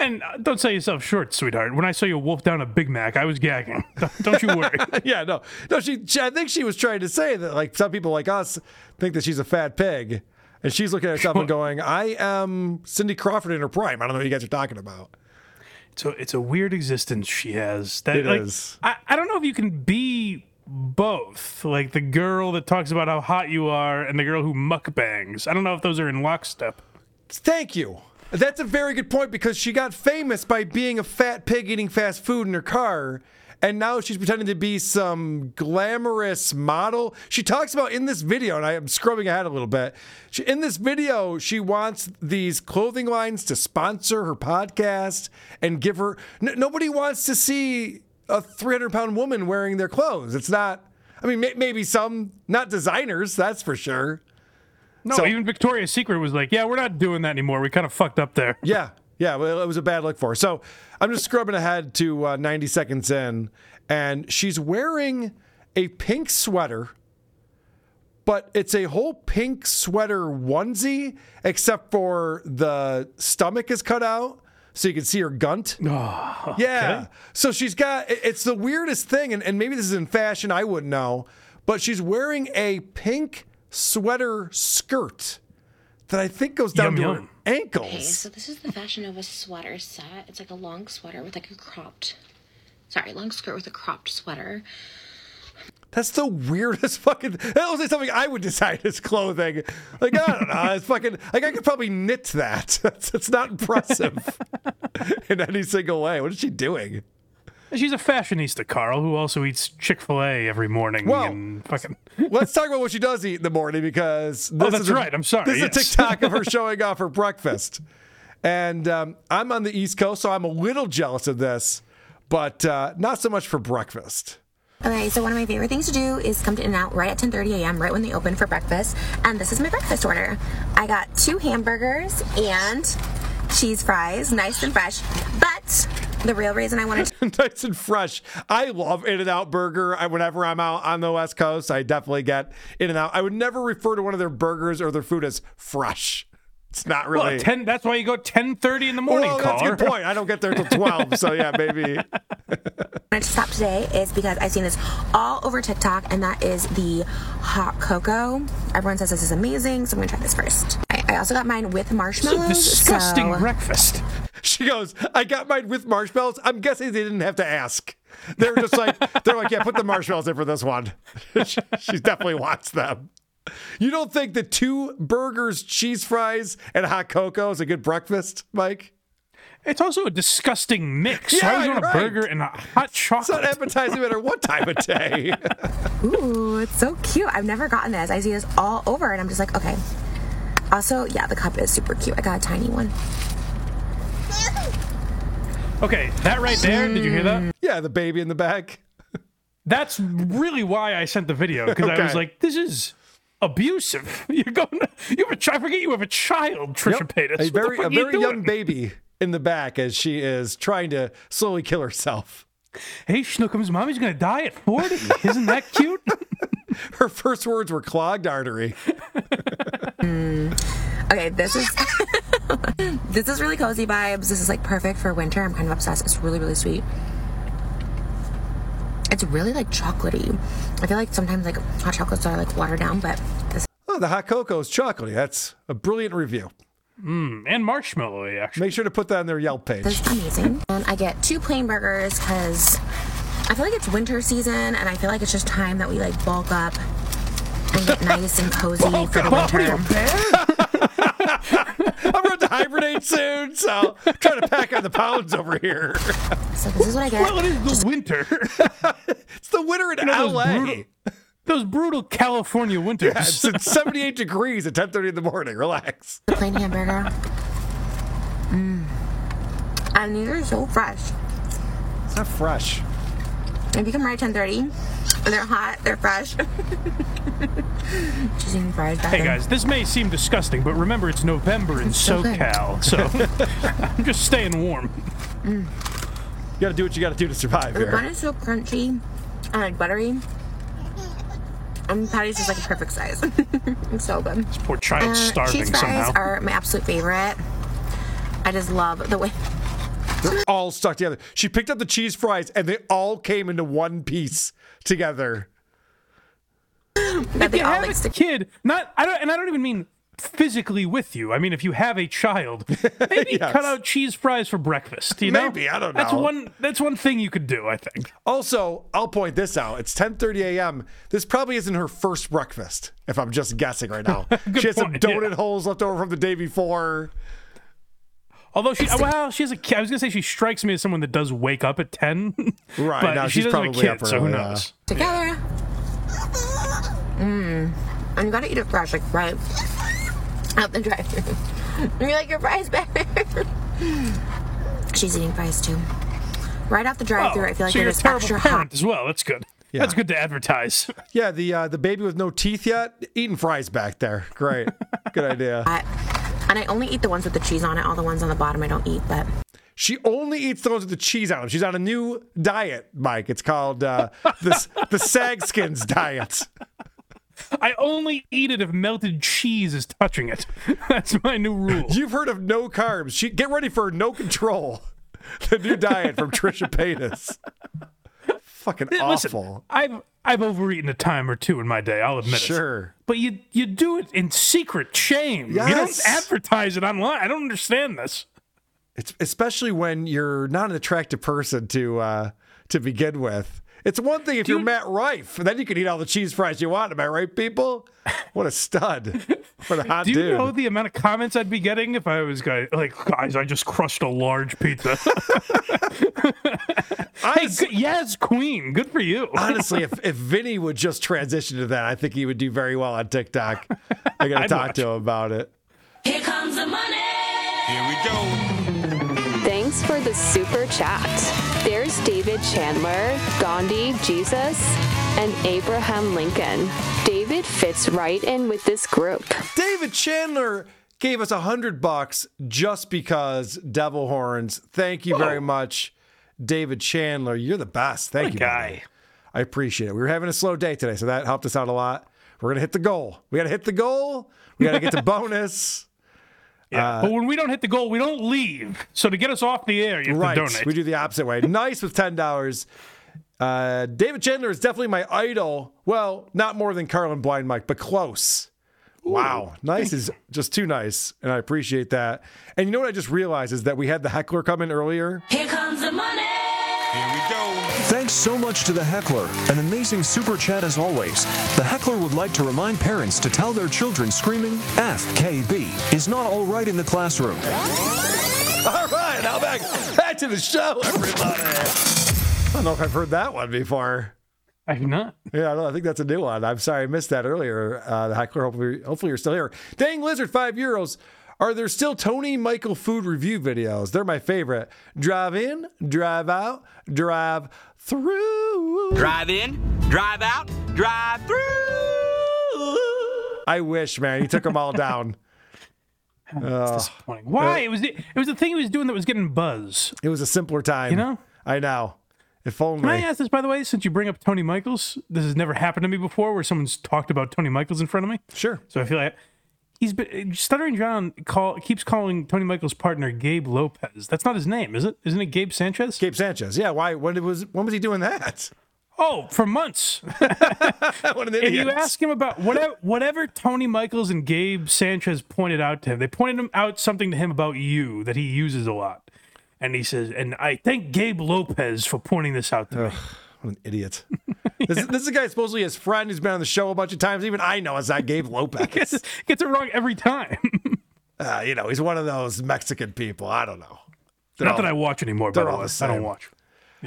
And uh, don't sell yourself short, sweetheart. When I saw you wolf down a Big Mac, I was gagging. Don't- you worry. yeah, no, no. She, she, I think she was trying to say that like some people like us think that she's a fat pig, and she's looking at herself and going, "I am Cindy Crawford in her prime." I don't know what you guys are talking about. So it's a weird existence she has. That It like, is. I, I don't know if you can be both. Like the girl that talks about how hot you are and the girl who mukbangs. I don't know if those are in lockstep. Thank you. That's a very good point because she got famous by being a fat pig eating fast food in her car. And now she's pretending to be some glamorous model. She talks about in this video, and I am scrubbing ahead a little bit. She, in this video, she wants these clothing lines to sponsor her podcast and give her. N- nobody wants to see a 300 pound woman wearing their clothes. It's not. I mean, may- maybe some, not designers, that's for sure. No, So- even Victoria's Secret was like, yeah, we're not doing that anymore. We kind of fucked up there. Yeah, yeah. Well, it was a bad look for her. So I'm just scrubbing ahead to uh, 90 seconds in, and she's wearing a pink sweater, but it's a whole pink sweater onesie, except for the stomach is cut out. So you can see her gunt. Yeah. So she's got, it's the weirdest thing, and, and maybe this is in fashion, I wouldn't know, but she's wearing a pink sweater skirt that I think goes down Yum, to her yum. ankles. Okay, so this is the Fashion Nova sweater set. It's like a long sweater with like a cropped, sorry, long skirt with a cropped sweater. That's the weirdest fucking. That was like something I would decide as clothing. Like I don't know. It's fucking. Like I could probably knit that. That's, it's not impressive in any single way. What is she doing? She's a fashionista, Karl, who also eats Chick Fil A every morning. Well, and fucking Let's talk about what she does eat in the morning because this Oh, that's is a- right. I'm sorry, This yes. is a TikTok of her showing off her breakfast, and um, I'm on the East Coast, so I'm a little jealous of this, but uh, not so much for breakfast. Okay, so one of my favorite things to do is come to In-N-Out right at 10:30 a.m. right when they open for breakfast, and this is my breakfast order. I got two hamburgers and cheese fries, nice and fresh. But the real reason I wanted to nice and fresh. I love In and Out Burger. I, whenever I'm out on the West Coast, I definitely get In and Out. I would never refer to one of their burgers or their food as fresh. It's not Well, really. 10, that's why you go 10.30 in the morning, well, that's a good point. I don't get there till 12, so yeah, maybe. wanted to stop today is because I've seen this all over TikTok, and that is the hot cocoa. Everyone says this is amazing, so I'm gonna try this first. I, I also got mine with marshmallows. It's a marshmallows. disgusting so- breakfast. She goes, I got mine with marshmallows. I'm guessing they didn't have to ask. They were just like, they're like, yeah, put the marshmallows in for this one. she, she definitely wants them. You don't think the two burgers, cheese fries, and hot cocoa is a good breakfast, Mike? It's also a disgusting mix. Yeah, why would you want a right. burger and a hot chocolate? It's not appetizing no matter what time of day. Ooh, it's so cute. I've never gotten this. I see this all over, and I'm just like, okay. Also, yeah, the cup is super cute. I got a tiny one. Okay, that right there, did you hear that? Mm. Yeah, the baby in the back. That's really why I sent the video because I was like, this is abusive. You're going to, you have a child, forget you have a child, Trisha Paytas. A very, a you very young baby in the back as she is trying to slowly kill herself. Hey, Schnookums, mommy's going to die at 40. Isn't that cute? Her first words were clogged artery. Okay, this is this is really cozy vibes. This is like perfect for winter. I'm kind of obsessed. It's really, really sweet. It's really like chocolatey. I feel like sometimes like hot chocolates are like watered down, but this Oh, the hot cocoa is chocolatey. That's a brilliant review. Mm, and marshmallowy, actually. Make sure to put that on their Yelp page. This is amazing. And I get two plain burgers because I feel like it's winter season and I feel like it's just time that we like bulk up and get nice and cozy for the winter. hibernate soon, so I'm trying to pack on the pounds over here. So this is what I get. Well, it is the winter. it's the winter in You know, those LA. brutal- Those brutal California winters. Yeah, it's, it's 78 degrees at 10:30 in the morning. Relax. The plain hamburger. Mmm. And these are so fresh. It's not fresh. If you come right at 10:30, and they're hot, they're fresh. She's fries back Hey guys, this may seem disgusting, but remember it's November in so good. SoCal, so I'm just staying warm. Mm. You got to do what you got to do to survive The bun is so crunchy and like buttery. And the patty's just like a perfect size. it's so good. This poor child's starving cheese fries somehow. are my absolute favorite. I just love the way. They're all stuck together. She picked up the cheese fries and they all came into one piece together. if you have a kid, not I don't, and I don't even mean physically with you. I mean, if you have a child, maybe Yes. cut out cheese fries for breakfast. You know, Maybe, I don't know. That's one. That's one thing you could do. I think. Also, I'll point this out. It's 10:30 a.m. This probably isn't her first breakfast, if I'm just guessing right now. she has some point, yeah. donut holes left over from the day before. Although she, well, she has a. ki- I was gonna say she strikes me as someone that does wake up at ten. Right, but now she she's doesn't have a probably kid, up so who early, knows? Together. Mmm. And you gotta eat it fresh, like right out the drive thru You're like, your fries better. She's eating fries too. Right off the drive thru I feel like Oh, so they're you're a just terrible extra parent hot. as well. That's good. Yeah. That's good to advertise. Yeah, the uh, the baby with no teeth yet, eating fries back there. Great, good idea. I, and I only eat the ones with the cheese on it. All the ones on the bottom I don't eat, but She only eats the ones with the cheese on them. She's on a new diet, Mike. It's called uh, the the Sag Skins diet. I only eat it if melted cheese is touching it. That's my new rule. You've heard of no carbs. She, get ready for no control. The new diet from Trisha Paytas. Fucking Listen, awful. I've I've overeaten a time or two in my day. I'll admit it. Sure. But you you do it in secret shame. You don't advertise it online. I don't understand this. It's especially when you're not an attractive person to uh, to begin with. It's one thing if you're Matt Rife, and then you can eat all the cheese fries you want. Am I right, people? What a stud! What a hot Do you dude! know the amount of comments I'd be getting if I was guy, like, guys, I just crushed a large pizza. hey, good, yes, Queen, good for you. Honestly, if, if Vinny would just transition to that, I think he would do very well on TikTok. I gotta I'd talk watch. to him about it. Here comes the money. Here we go. Thanks for the super chat. There's David Chandler, Gandhi, Jesus, and Abraham Lincoln. David fits right in with this group. David Chandler gave us a hundred bucks just because devil horns. Thank you very much, David Chandler. You're the best. Thank What you, guy. buddy. I appreciate it. We were having a slow day today, so that helped us out a lot. We're gonna hit the goal. We gotta hit the goal. We gotta get to bonus. Yeah, Uh, but when we don't hit the goal, we don't leave. So to get us off the air, you have right. to donate. We do the opposite way. Nice with ten dollars. Uh, David Chandler is definitely my idol. Well, not more than Carlin Blind Mike, but close. Wow, nice is just too nice, and I appreciate that. And you know what I just realized is that we had the heckler come in earlier. Here comes the money. Here we go. Thanks so much to the heckler. An amazing super chat as always. The heckler would like to remind parents to tell their children screaming FKB is not all right in the classroom. All right, now back back to the show, everybody. I don't know if I've heard that one before. I have not. Yeah, no, I think that's a new one. I'm sorry I missed that earlier. Uh, the heckler, hopefully, hopefully you're still here. Dang Lizard, five euros. Are there still Tony Michael food review videos? They're my favorite. Drive in, drive out, drive through. Drive in, drive out, drive through. I wish, man. He took them all down. Oh, disappointing. Why? Uh, it was the, it was the thing he was doing that was getting buzz. It was a simpler time. You know? I know. If only. Can I ask this, by the way, since you bring up Tony Michaels? This has never happened to me before where someone's talked about Tony Michaels in front of me. Sure. So I feel like he's been Stuttering John call, keeps calling Tony Michaels' partner Gabe Lopez. That's not his name, is it? Isn't it Gabe Sanchez? Gabe Sanchez. Yeah. Why? When was? When was he doing that? Oh, for months. what an if idiot. you ask him about whatever whatever Tony Michaels and Gabe Sanchez pointed out to him, they pointed him out something to him about you that he uses a lot. And he says, and I thank Gabe Lopez for pointing this out to me. What an idiot. this, is, this is a guy supposedly his friend who's been on the show a bunch of times. Even I know it's not Gabe Lopez. gets, gets it wrong every time. Uh, you know, he's one of those Mexican people. I don't know. They're Not all- that I watch anymore, but they're the all I don't same. watch.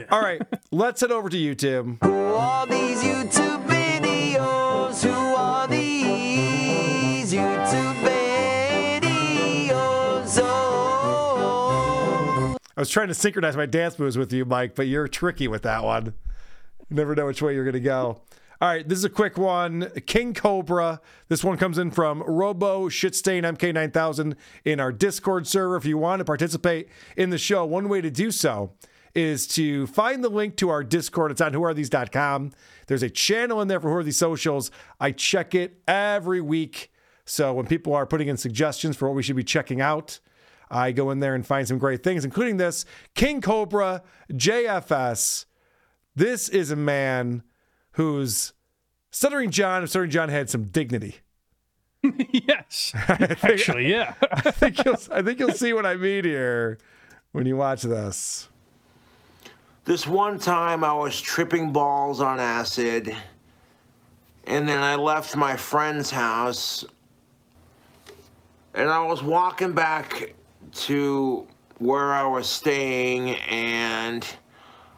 All right, let's head over to you, Tim. All these YouTube videos, who are these YouTube videos? Oh. I was trying to synchronize my dance moves with you, Mike, but you're tricky with that one. Never know which way you're going to go. All right, this is a quick one. King Cobra. This one comes in from Robo Shitstain MK9000 in our Discord server. If you want to participate in the show, one way to do so is to find the link to our Discord. It's on whoarethese.com. There's a channel in there for Who Are These Socials. I check it every week. So when people are putting in suggestions for what we should be checking out, I go in there and find some great things, including this King Cobra JFS. This is a man who's stuttering John. Stuttering John had some dignity. yes, actually, yeah. I think you'll. I think you'll see what I mean here when you watch this. This one time I was tripping balls on acid, and then I left my friend's house, and I was walking back to where I was staying, and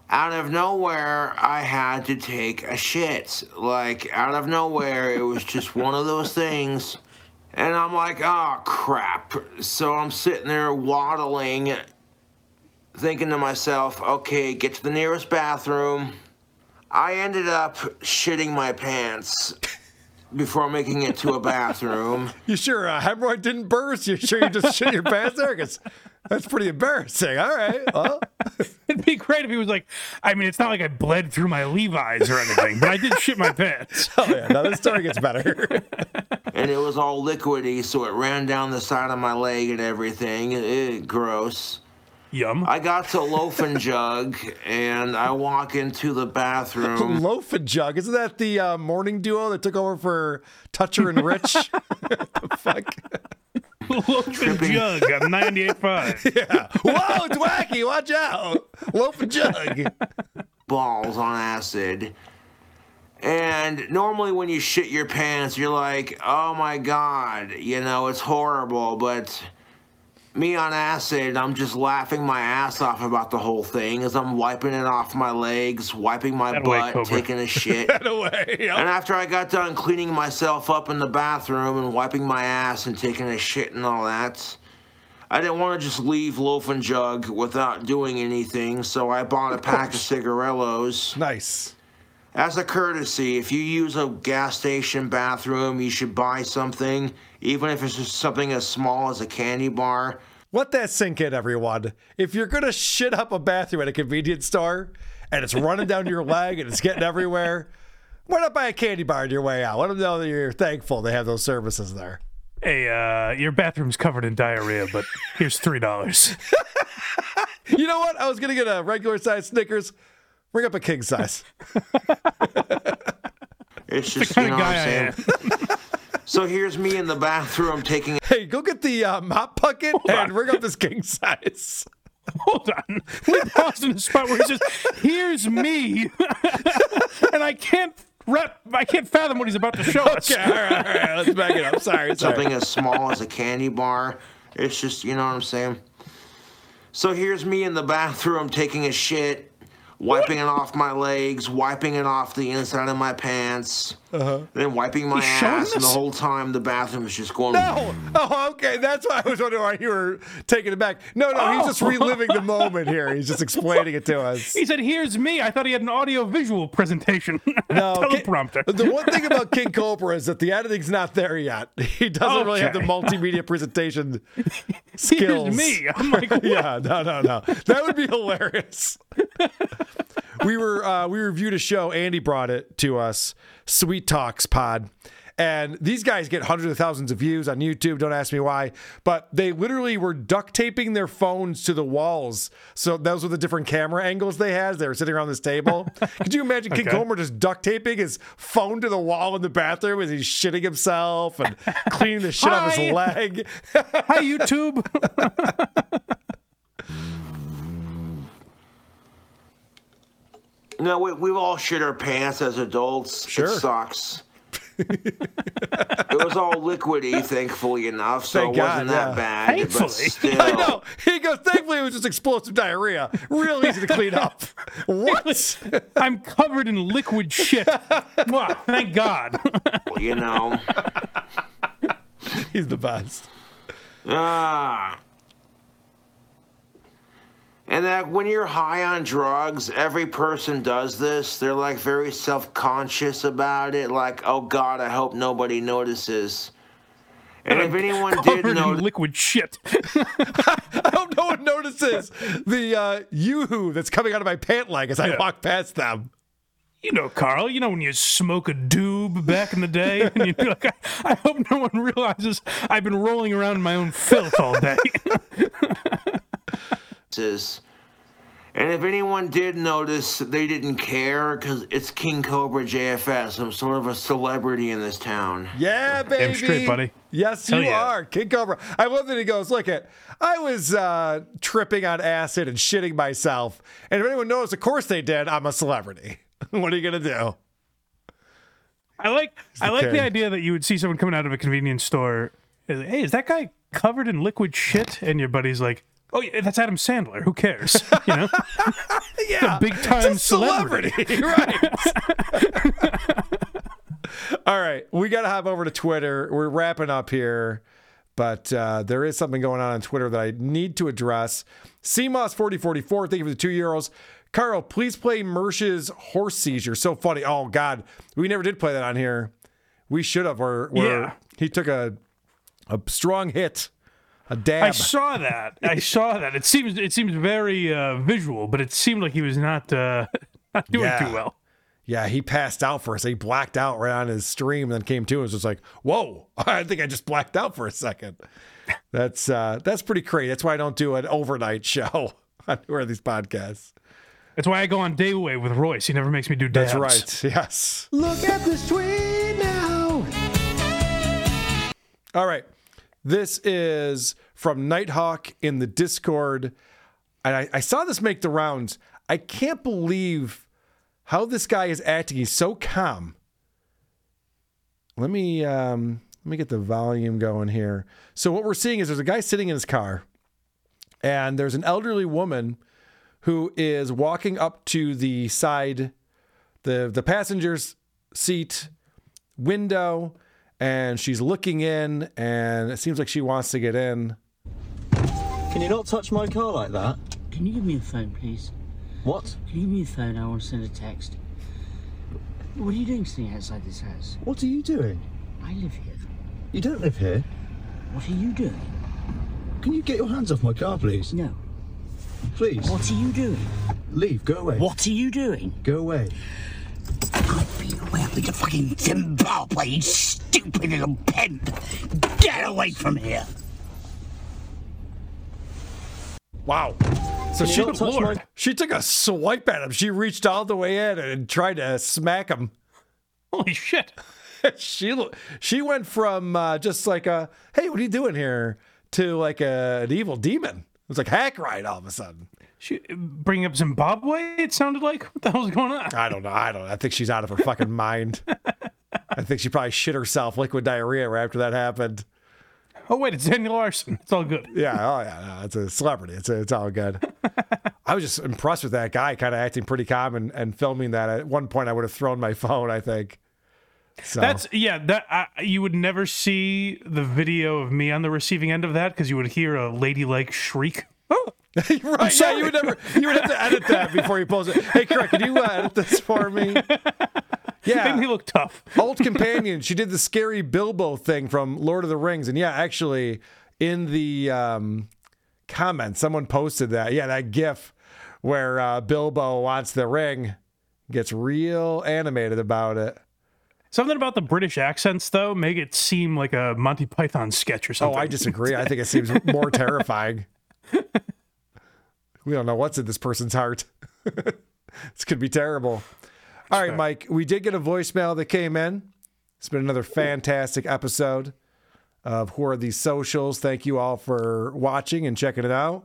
out of nowhere, I had to take a shit. Like, out of nowhere, it was just one of those things. And I'm like, oh, crap. So I'm sitting there waddling thinking to myself, okay, get to the nearest bathroom. I ended up shitting my pants before making it to a bathroom. You sure a hemorrhoid didn't burst? You sure you just shit your pants there? 'Cause that's pretty embarrassing. All right. Well, It'd be great if he was like, I mean, it's not like I bled through my Levi's or anything, but I did shit my pants. oh yeah, now this story gets better. and it was all liquidy, so it ran down the side of my leg and everything. Eh, gross. Yum. I got to Loaf and Jug, and I walk into the bathroom. Loaf and Jug. Isn't that the uh, morning duo that took over for Toucher and Rich? the fuck? Loaf and Jug on 98.5. Yeah. Whoa, it's wacky. Watch out. Loaf and Jug. balls on acid. And normally, when you shit your pants, you're like, oh my god, you know, it's horrible. But me on acid, I'm just laughing my ass off about the whole thing as I'm wiping it off my legs, wiping my That butt, Cobra. taking a shit. Away. Yep. And after I got done cleaning myself up in the bathroom and wiping my ass and taking a shit and all that, I didn't want to just leave Loaf and Jug without doing anything, so I bought a pack of oh, cigarillos. Nice. As a courtesy, if you use a gas station bathroom, you should buy something, even if it's just something as small as a candy bar. Let that sink in, everyone. If you're gonna shit up a bathroom at a convenience store and it's running down your leg and it's getting everywhere, why not buy a candy bar on your way out? Let them know that you're thankful they have those services there. Hey, uh, your bathroom's covered in diarrhea, but here's three dollars. You know what? I was gonna get a regular size Snickers. Bring up a king size. It's the just, kind you of know guy what I'm saying? so here's me in the bathroom taking Hey, go get the uh, mop bucket and bring up this king size. Hold on. We paused in the spot where he says, "Here's me," and I can't rep. I can't fathom what he's about to show us. Okay, all right, all right. Let's back it up. Sorry, sorry. something as small as a candy bar. It's just, you know what I'm saying? So here's me in the bathroom taking a shit, wiping it off my legs, wiping it off the inside of my pants, uh-huh. then wiping my He's showing ass, and the whole time the bathroom is just going. No. Oh, okay. That's why I was wondering why you were taking it back. No, no. He's just Oh. reliving the moment here. He's just explaining it to us. He said, "Here's me." I thought he had an audio-visual presentation. No, teleprompter. The one thing about King Cobra is that the editing's not there yet. He doesn't really have the multimedia presentation skills. me. I'm like, what? yeah, no, no, no. That would be hilarious. we were uh, we reviewed a show. Andy brought it to us. Sweet Talks Pod. And these guys get hundreds of thousands of views on YouTube. Don't ask me why. But they literally were duct taping their phones to the walls. So those were the different camera angles they had. They were sitting around this table. Could you imagine King Okay. Comer just duct taping his phone to the wall in the bathroom as he's shitting himself and cleaning the shit off Hi. his leg? Hi, YouTube. No, we, we've all shit our pants as adults. Sure. It sucks. it was all liquidy, thankfully enough, so Thank it wasn't God, that yeah. bad. But still, I know. He goes, thankfully, it was just explosive diarrhea. Real easy to clean up. What? I'm covered in liquid shit. wow, thank God. you know. He's the best. Ah. And that when you're high on drugs, every person does this. They're like very self conscious about it. Like, oh God, I hope nobody notices. And if anyone did Covered notice, liquid shit. I hope no one notices the uh, yoo-hoo that's coming out of my pant leg as I Yeah. walk past them. You know, Karl, you know when you smoke a doob back in the day? And you're like, I, I hope no one realizes I've been rolling around in my own filth all day. is. And if anyone did notice, they didn't care because it's King Cobra JFS. I'm sort of a celebrity in this town. Yeah, baby. Damn straight, buddy. Yes, Hell you yeah. are. King Cobra. I love that he goes, look at, I was uh, tripping on acid and shitting myself. And if anyone knows, of course they did. I'm a celebrity. what are you going to do? I like I like the idea that you would see someone coming out of a convenience store. Hey, is that guy covered in liquid shit? And your buddy's like, Oh, yeah, that's Adam Sandler. Who cares? You know, yeah, big time a celebrity. right. All right, we got to hop over to Twitter. We're wrapping up here, but uh, there is something going on on Twitter that I need to address. CMOS4044, thank you for the two euros. Karl, please play Mersh's horse seizure. So funny. Oh, God. We never did play that on here. We should have. Where, where Yeah. he took a, a strong hit, a dab. I saw that. I saw that. It seems it seems very uh, visual, but it seemed like he was not uh, not doing Yeah. too well. Yeah, he passed out for us. He blacked out right on his stream, and then came to and was just like, "Whoa, I think I just blacked out for a second. That's uh, that's pretty crazy. That's why I don't do an overnight show on one of these podcasts. That's why I go on day away with Royce. He never makes me do dabs. That's right. Yes. Look at this tweet now. All right. This is from Nighthawk in the Discord. And I, I saw this make the rounds. I can't believe how this guy is acting. He's so calm. Let me um, let me get the volume going here. So what we're seeing is there's a guy sitting in his car, and there's an elderly woman who is walking up to the side, the the passenger's seat window, and she's looking in, and it seems like she wants to get in. Can you not touch my car like that? Can you give me a phone, please? What? Can you give me a phone? I want to send a text. What are you doing sitting outside this house? What are you doing? I live here. You don't live here. What are you doing? Can you get your hands off my car, please? No. Please. What are you doing? Leave. Go away. What are you doing? Go away. Welcome to fucking Zimbabwe, you stupid little pimp! Get away from here! Wow. So you she, not touch my- she took a swipe at him. She reached all the way in and tried to smack him. Holy shit. she she went from uh, just like a hey, what are you doing here to like a, an evil demon. It was like hack right all of a sudden. She bringing up Zimbabwe. It sounded like what the hell's going on? I don't know. I don't know. I think she's out of her fucking mind. I think she probably shit herself liquid diarrhea right after that happened. Oh wait, it's Daniel Larson. It's all good. Yeah, oh yeah, no, it's a celebrity. It's it's all good. I was just impressed with that guy, kind of acting pretty calm and, and filming that. At one point, I would have thrown my phone. I think. So That's yeah. That I, you would never see the video of me on the receiving end of that because you would hear a ladylike shriek. Oh, right. Yeah, you would never. You would have to edit that before you post it. Hey, Craig, can you uh, edit this for me? Yeah, made me look tough. Old companion. She did the scary Bilbo thing from Lord of the Rings, and yeah, actually, in the um, comments, someone posted that. Yeah, that GIF where uh, Bilbo wants the ring gets real animated about it. Something about the British accents though make it seem like a Monty Python sketch or oh, something. Oh. I disagree. I think it seems more terrifying. We don't know what's in this person's heart. this could be terrible. All right, Mike, we did get a voicemail that came in. It's been another fantastic episode of Who Are These Socials. Thank you all for watching and checking it out.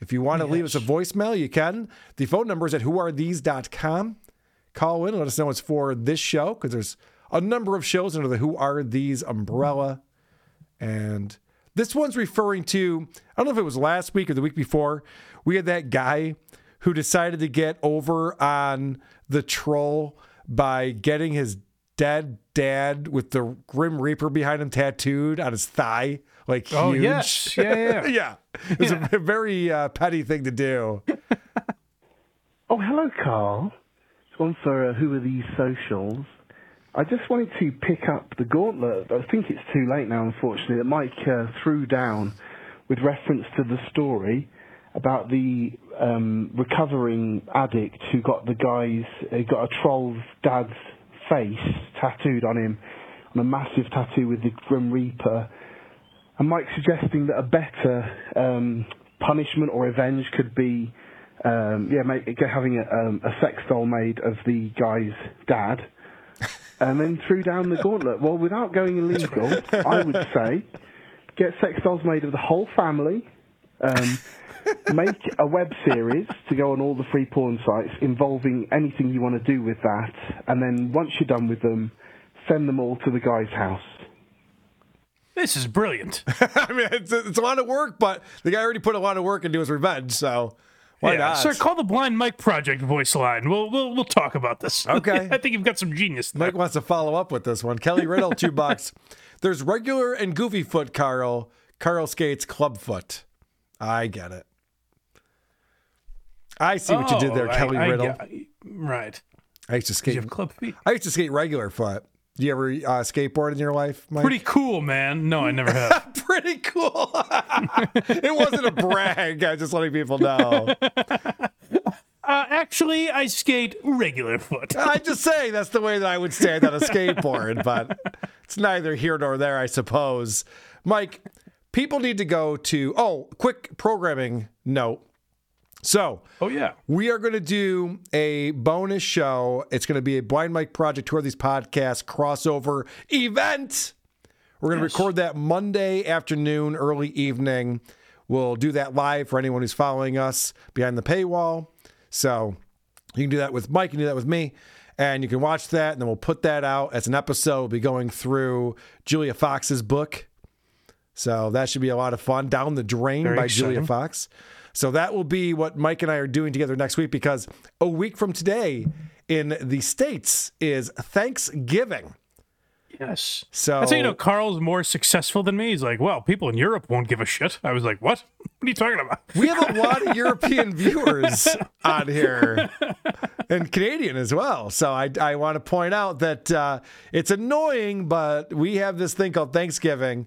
If you want to leave us a voicemail, you can. The phone number is at whoarethese.com. Call in, let us know it's for this show because there's a number of shows under the Who Are These umbrella. And this one's referring to, I don't know if it was last week or the week before, we had that guy who decided to get over on the troll by getting his dead dad with the Grim Reaper behind him tattooed on his thigh. Like, Oh, huge. yes. Yeah, yeah, yeah. yeah. It was a very uh, petty thing to do. Oh, hello, Karl. It's one for uh, Who Are These Socials. I just wanted to pick up the gauntlet. I think it's too late now, unfortunately, that Mike uh, threw down with reference to the story about the um, recovering addict who got the guy's, uh, got a troll's dad's face tattooed on him, on a massive tattoo with the Grim Reaper. And Mike suggesting that a better um, punishment or revenge could be, um, yeah, make, having a, um, a sex doll made of the guy's dad, and then threw down the gauntlet. Well, without going illegal, I would say get sex dolls made of the whole family. Um, make a web series to go on all the free porn sites involving anything you want to do with that, and then once you're done with them, send them all to the guy's house. This is brilliant. I mean, it's, it's a lot of work, but the guy already put a lot of work into his revenge, so why yeah. not? Sir, call the Blind Mike Project voice line. We'll we'll we'll talk about this. Okay. I think you've got some genius. There. Mike wants to follow up with this one. Kelly Riddle, two bucks. There's regular and goofy foot, Karl. Karl skates club foot. I get it. I see what you did there, Oh, I- Kelly I Riddle. get- right. I used to skate. You have club feet. I used to skate regular foot. Do you ever uh, skateboard in your life, Mike? Pretty cool, man. No, I never have. Pretty cool. it wasn't a brag. I just letting people know. Uh, actually, I skate regular foot. I just say that's the way that I would stand on a skateboard, but it's neither here nor there, I suppose. Mike, people need to go to. Oh, quick programming note. So, oh yeah, we are going to do a bonus show. It's going to be a Blind Mike Project Who Are These Podcasts crossover event. We're going to record that Monday afternoon, early evening. We'll do that live for anyone who's following us behind the paywall. So you can do that with Mike, you can do that with me, and you can watch that, and then we'll put that out as an episode. We'll be going through Julia Fox's book. So that should be a lot of fun. Down the Drain Very by Julia. Fox. So that will be what Mike and I are doing together next week because a week from today in the States is Thanksgiving. Yes. So That's how you know Karl's more successful than me. He's like, well, people in Europe won't give a shit. I was like, what? What are you talking about? we have a lot of European viewers on here and Canadian as well. So I, I want to point out that uh, it's annoying, but we have this thing called Thanksgiving.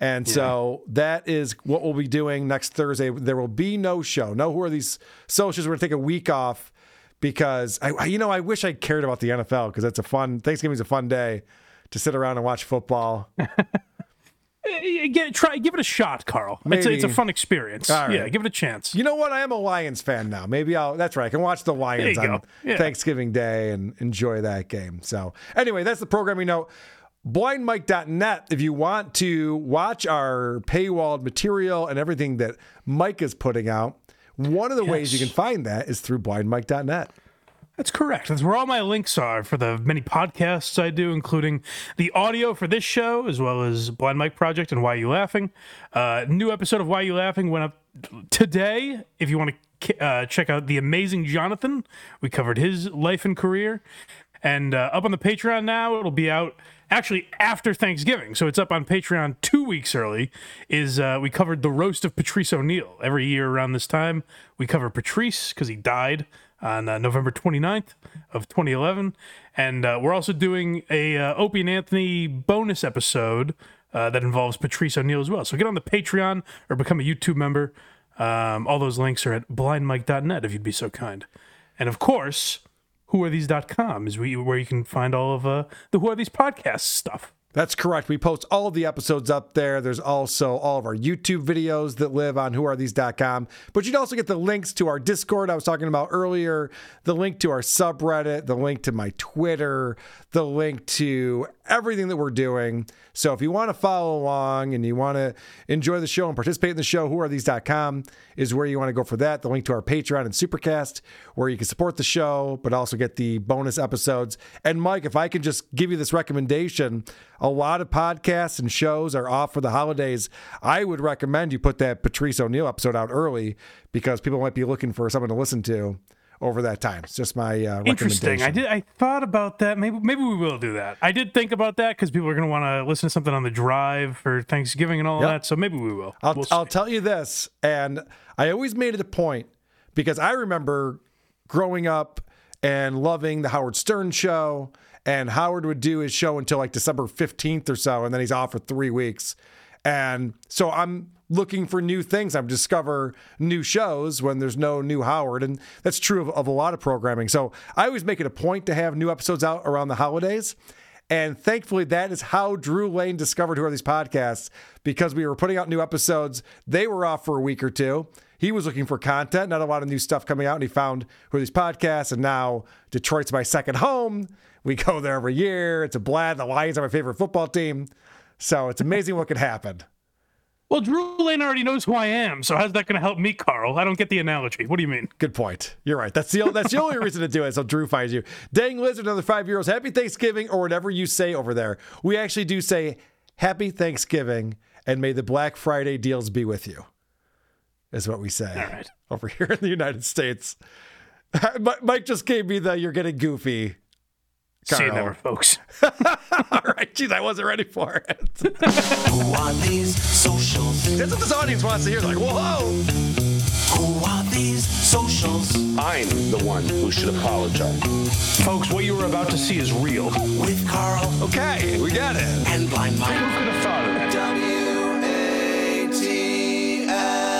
And so that is what we'll be doing next Thursday. There will be no show. No, who are these socials? We're going to take a week off because I, you know, I wish I cared about the NFL because it's a fun, Thanksgiving's a fun day to sit around and watch football. Get, try, give it a shot, Karl. It's a, it's a fun experience. Right. Yeah, give it a chance. You know what? I am a Lions fan now. Maybe I'll. That's right. I can watch the Lions on. Yeah. Thanksgiving Day and enjoy that game. So anyway, that's the programming note. BlindMike.net. If you want to watch our paywalled material and everything that Mike is putting out, one of the ways you can find that is through BlindMike.net. That's correct. That's where all my links are for the many podcasts I do, including the audio for this show, as well as Blind Mike Project and Why You Laughing. Uh, new episode of Why You Laughing went up today. If you want to uh, check out the amazing Johnathan, we covered his life and career. And uh, up on the Patreon now, it'll be out actually after Thanksgiving. So it's up on Patreon two weeks early. Is uh, we covered the roast of Patrice O'Neal. Every year around this time, we cover Patrice because he died on uh, November 29th of 2011. And uh, we're also doing a uh, Opie and Anthony bonus episode uh, that involves Patrice O'Neal as well. So get on the Patreon or become a YouTube member. Um, all those links are at blindmike.net if you'd be so kind. And of course, whoarethese.com is where you, where you can find all of uh, the Who Are These podcast stuff. That's correct. We post all of the episodes up there. There's also all of our YouTube videos that live on whoarethese.com. But you'd also get the links to our Discord I was talking about earlier, the link to our subreddit, the link to my Twitter, the link to everything that we're doing. So if you want to follow along and you want to enjoy the show and participate in the show, whoarethese.com is where you want to go for that. The link to our Patreon and Supercast, where you can support the show, but also get the bonus episodes. And Mike, if I can just give you this recommendation, a lot of podcasts and shows are off for the holidays. I would recommend you put that Patrice O'Neal episode out early because people might be looking for someone to listen to over that time. It's just my uh, Interesting. I did. I thought about that. Maybe maybe we will do that. I did think about that because people are going to want to listen to something on the drive for Thanksgiving and all Yep. that. So maybe we will. I'll, We'll. I'll tell you this, and I always made it a point because I remember growing up and loving the Howard Stern show, and Howard would do his show until like December 15th or so, and then he's off for three weeks. And so I'm looking for new things. I discover new shows when there's no new Howard. And that's true of, of a lot of programming. So I always make it a point to have new episodes out around the holidays. And thankfully, that is how Drew Lane discovered Who Are These Podcasts because we were putting out new episodes. They were off for a week or two. He was looking for content, not a lot of new stuff coming out, and he found Who Are These Podcasts. And now Detroit's my second home. We go there every year. It's a blast. The Lions are my favorite football team. So it's amazing what could happen. Well, Drew Lane already knows who I am, so how's that going to help me, Karl? I don't get the analogy. What do you mean? Good point. You're right. That's the that's the only reason to do it. So Drew finds you. Dang Lizard, another five euros. Happy Thanksgiving, or whatever you say over there. We actually do say Happy Thanksgiving, and may the Black Friday deals be with you. Is what we say over here in the United States. Mike just gave me the "You're getting goofy." Karl. See you never, folks. All right, geez, I wasn't ready for it. Who are these socials? That's what this audience wants to hear. Like, whoa. Who are these socials? I'm the one who should apologize. Folks, what you were about to see is real. With Karl. Okay, we got it. And Blind Mike. Who could have thought of that? W-A-T-L.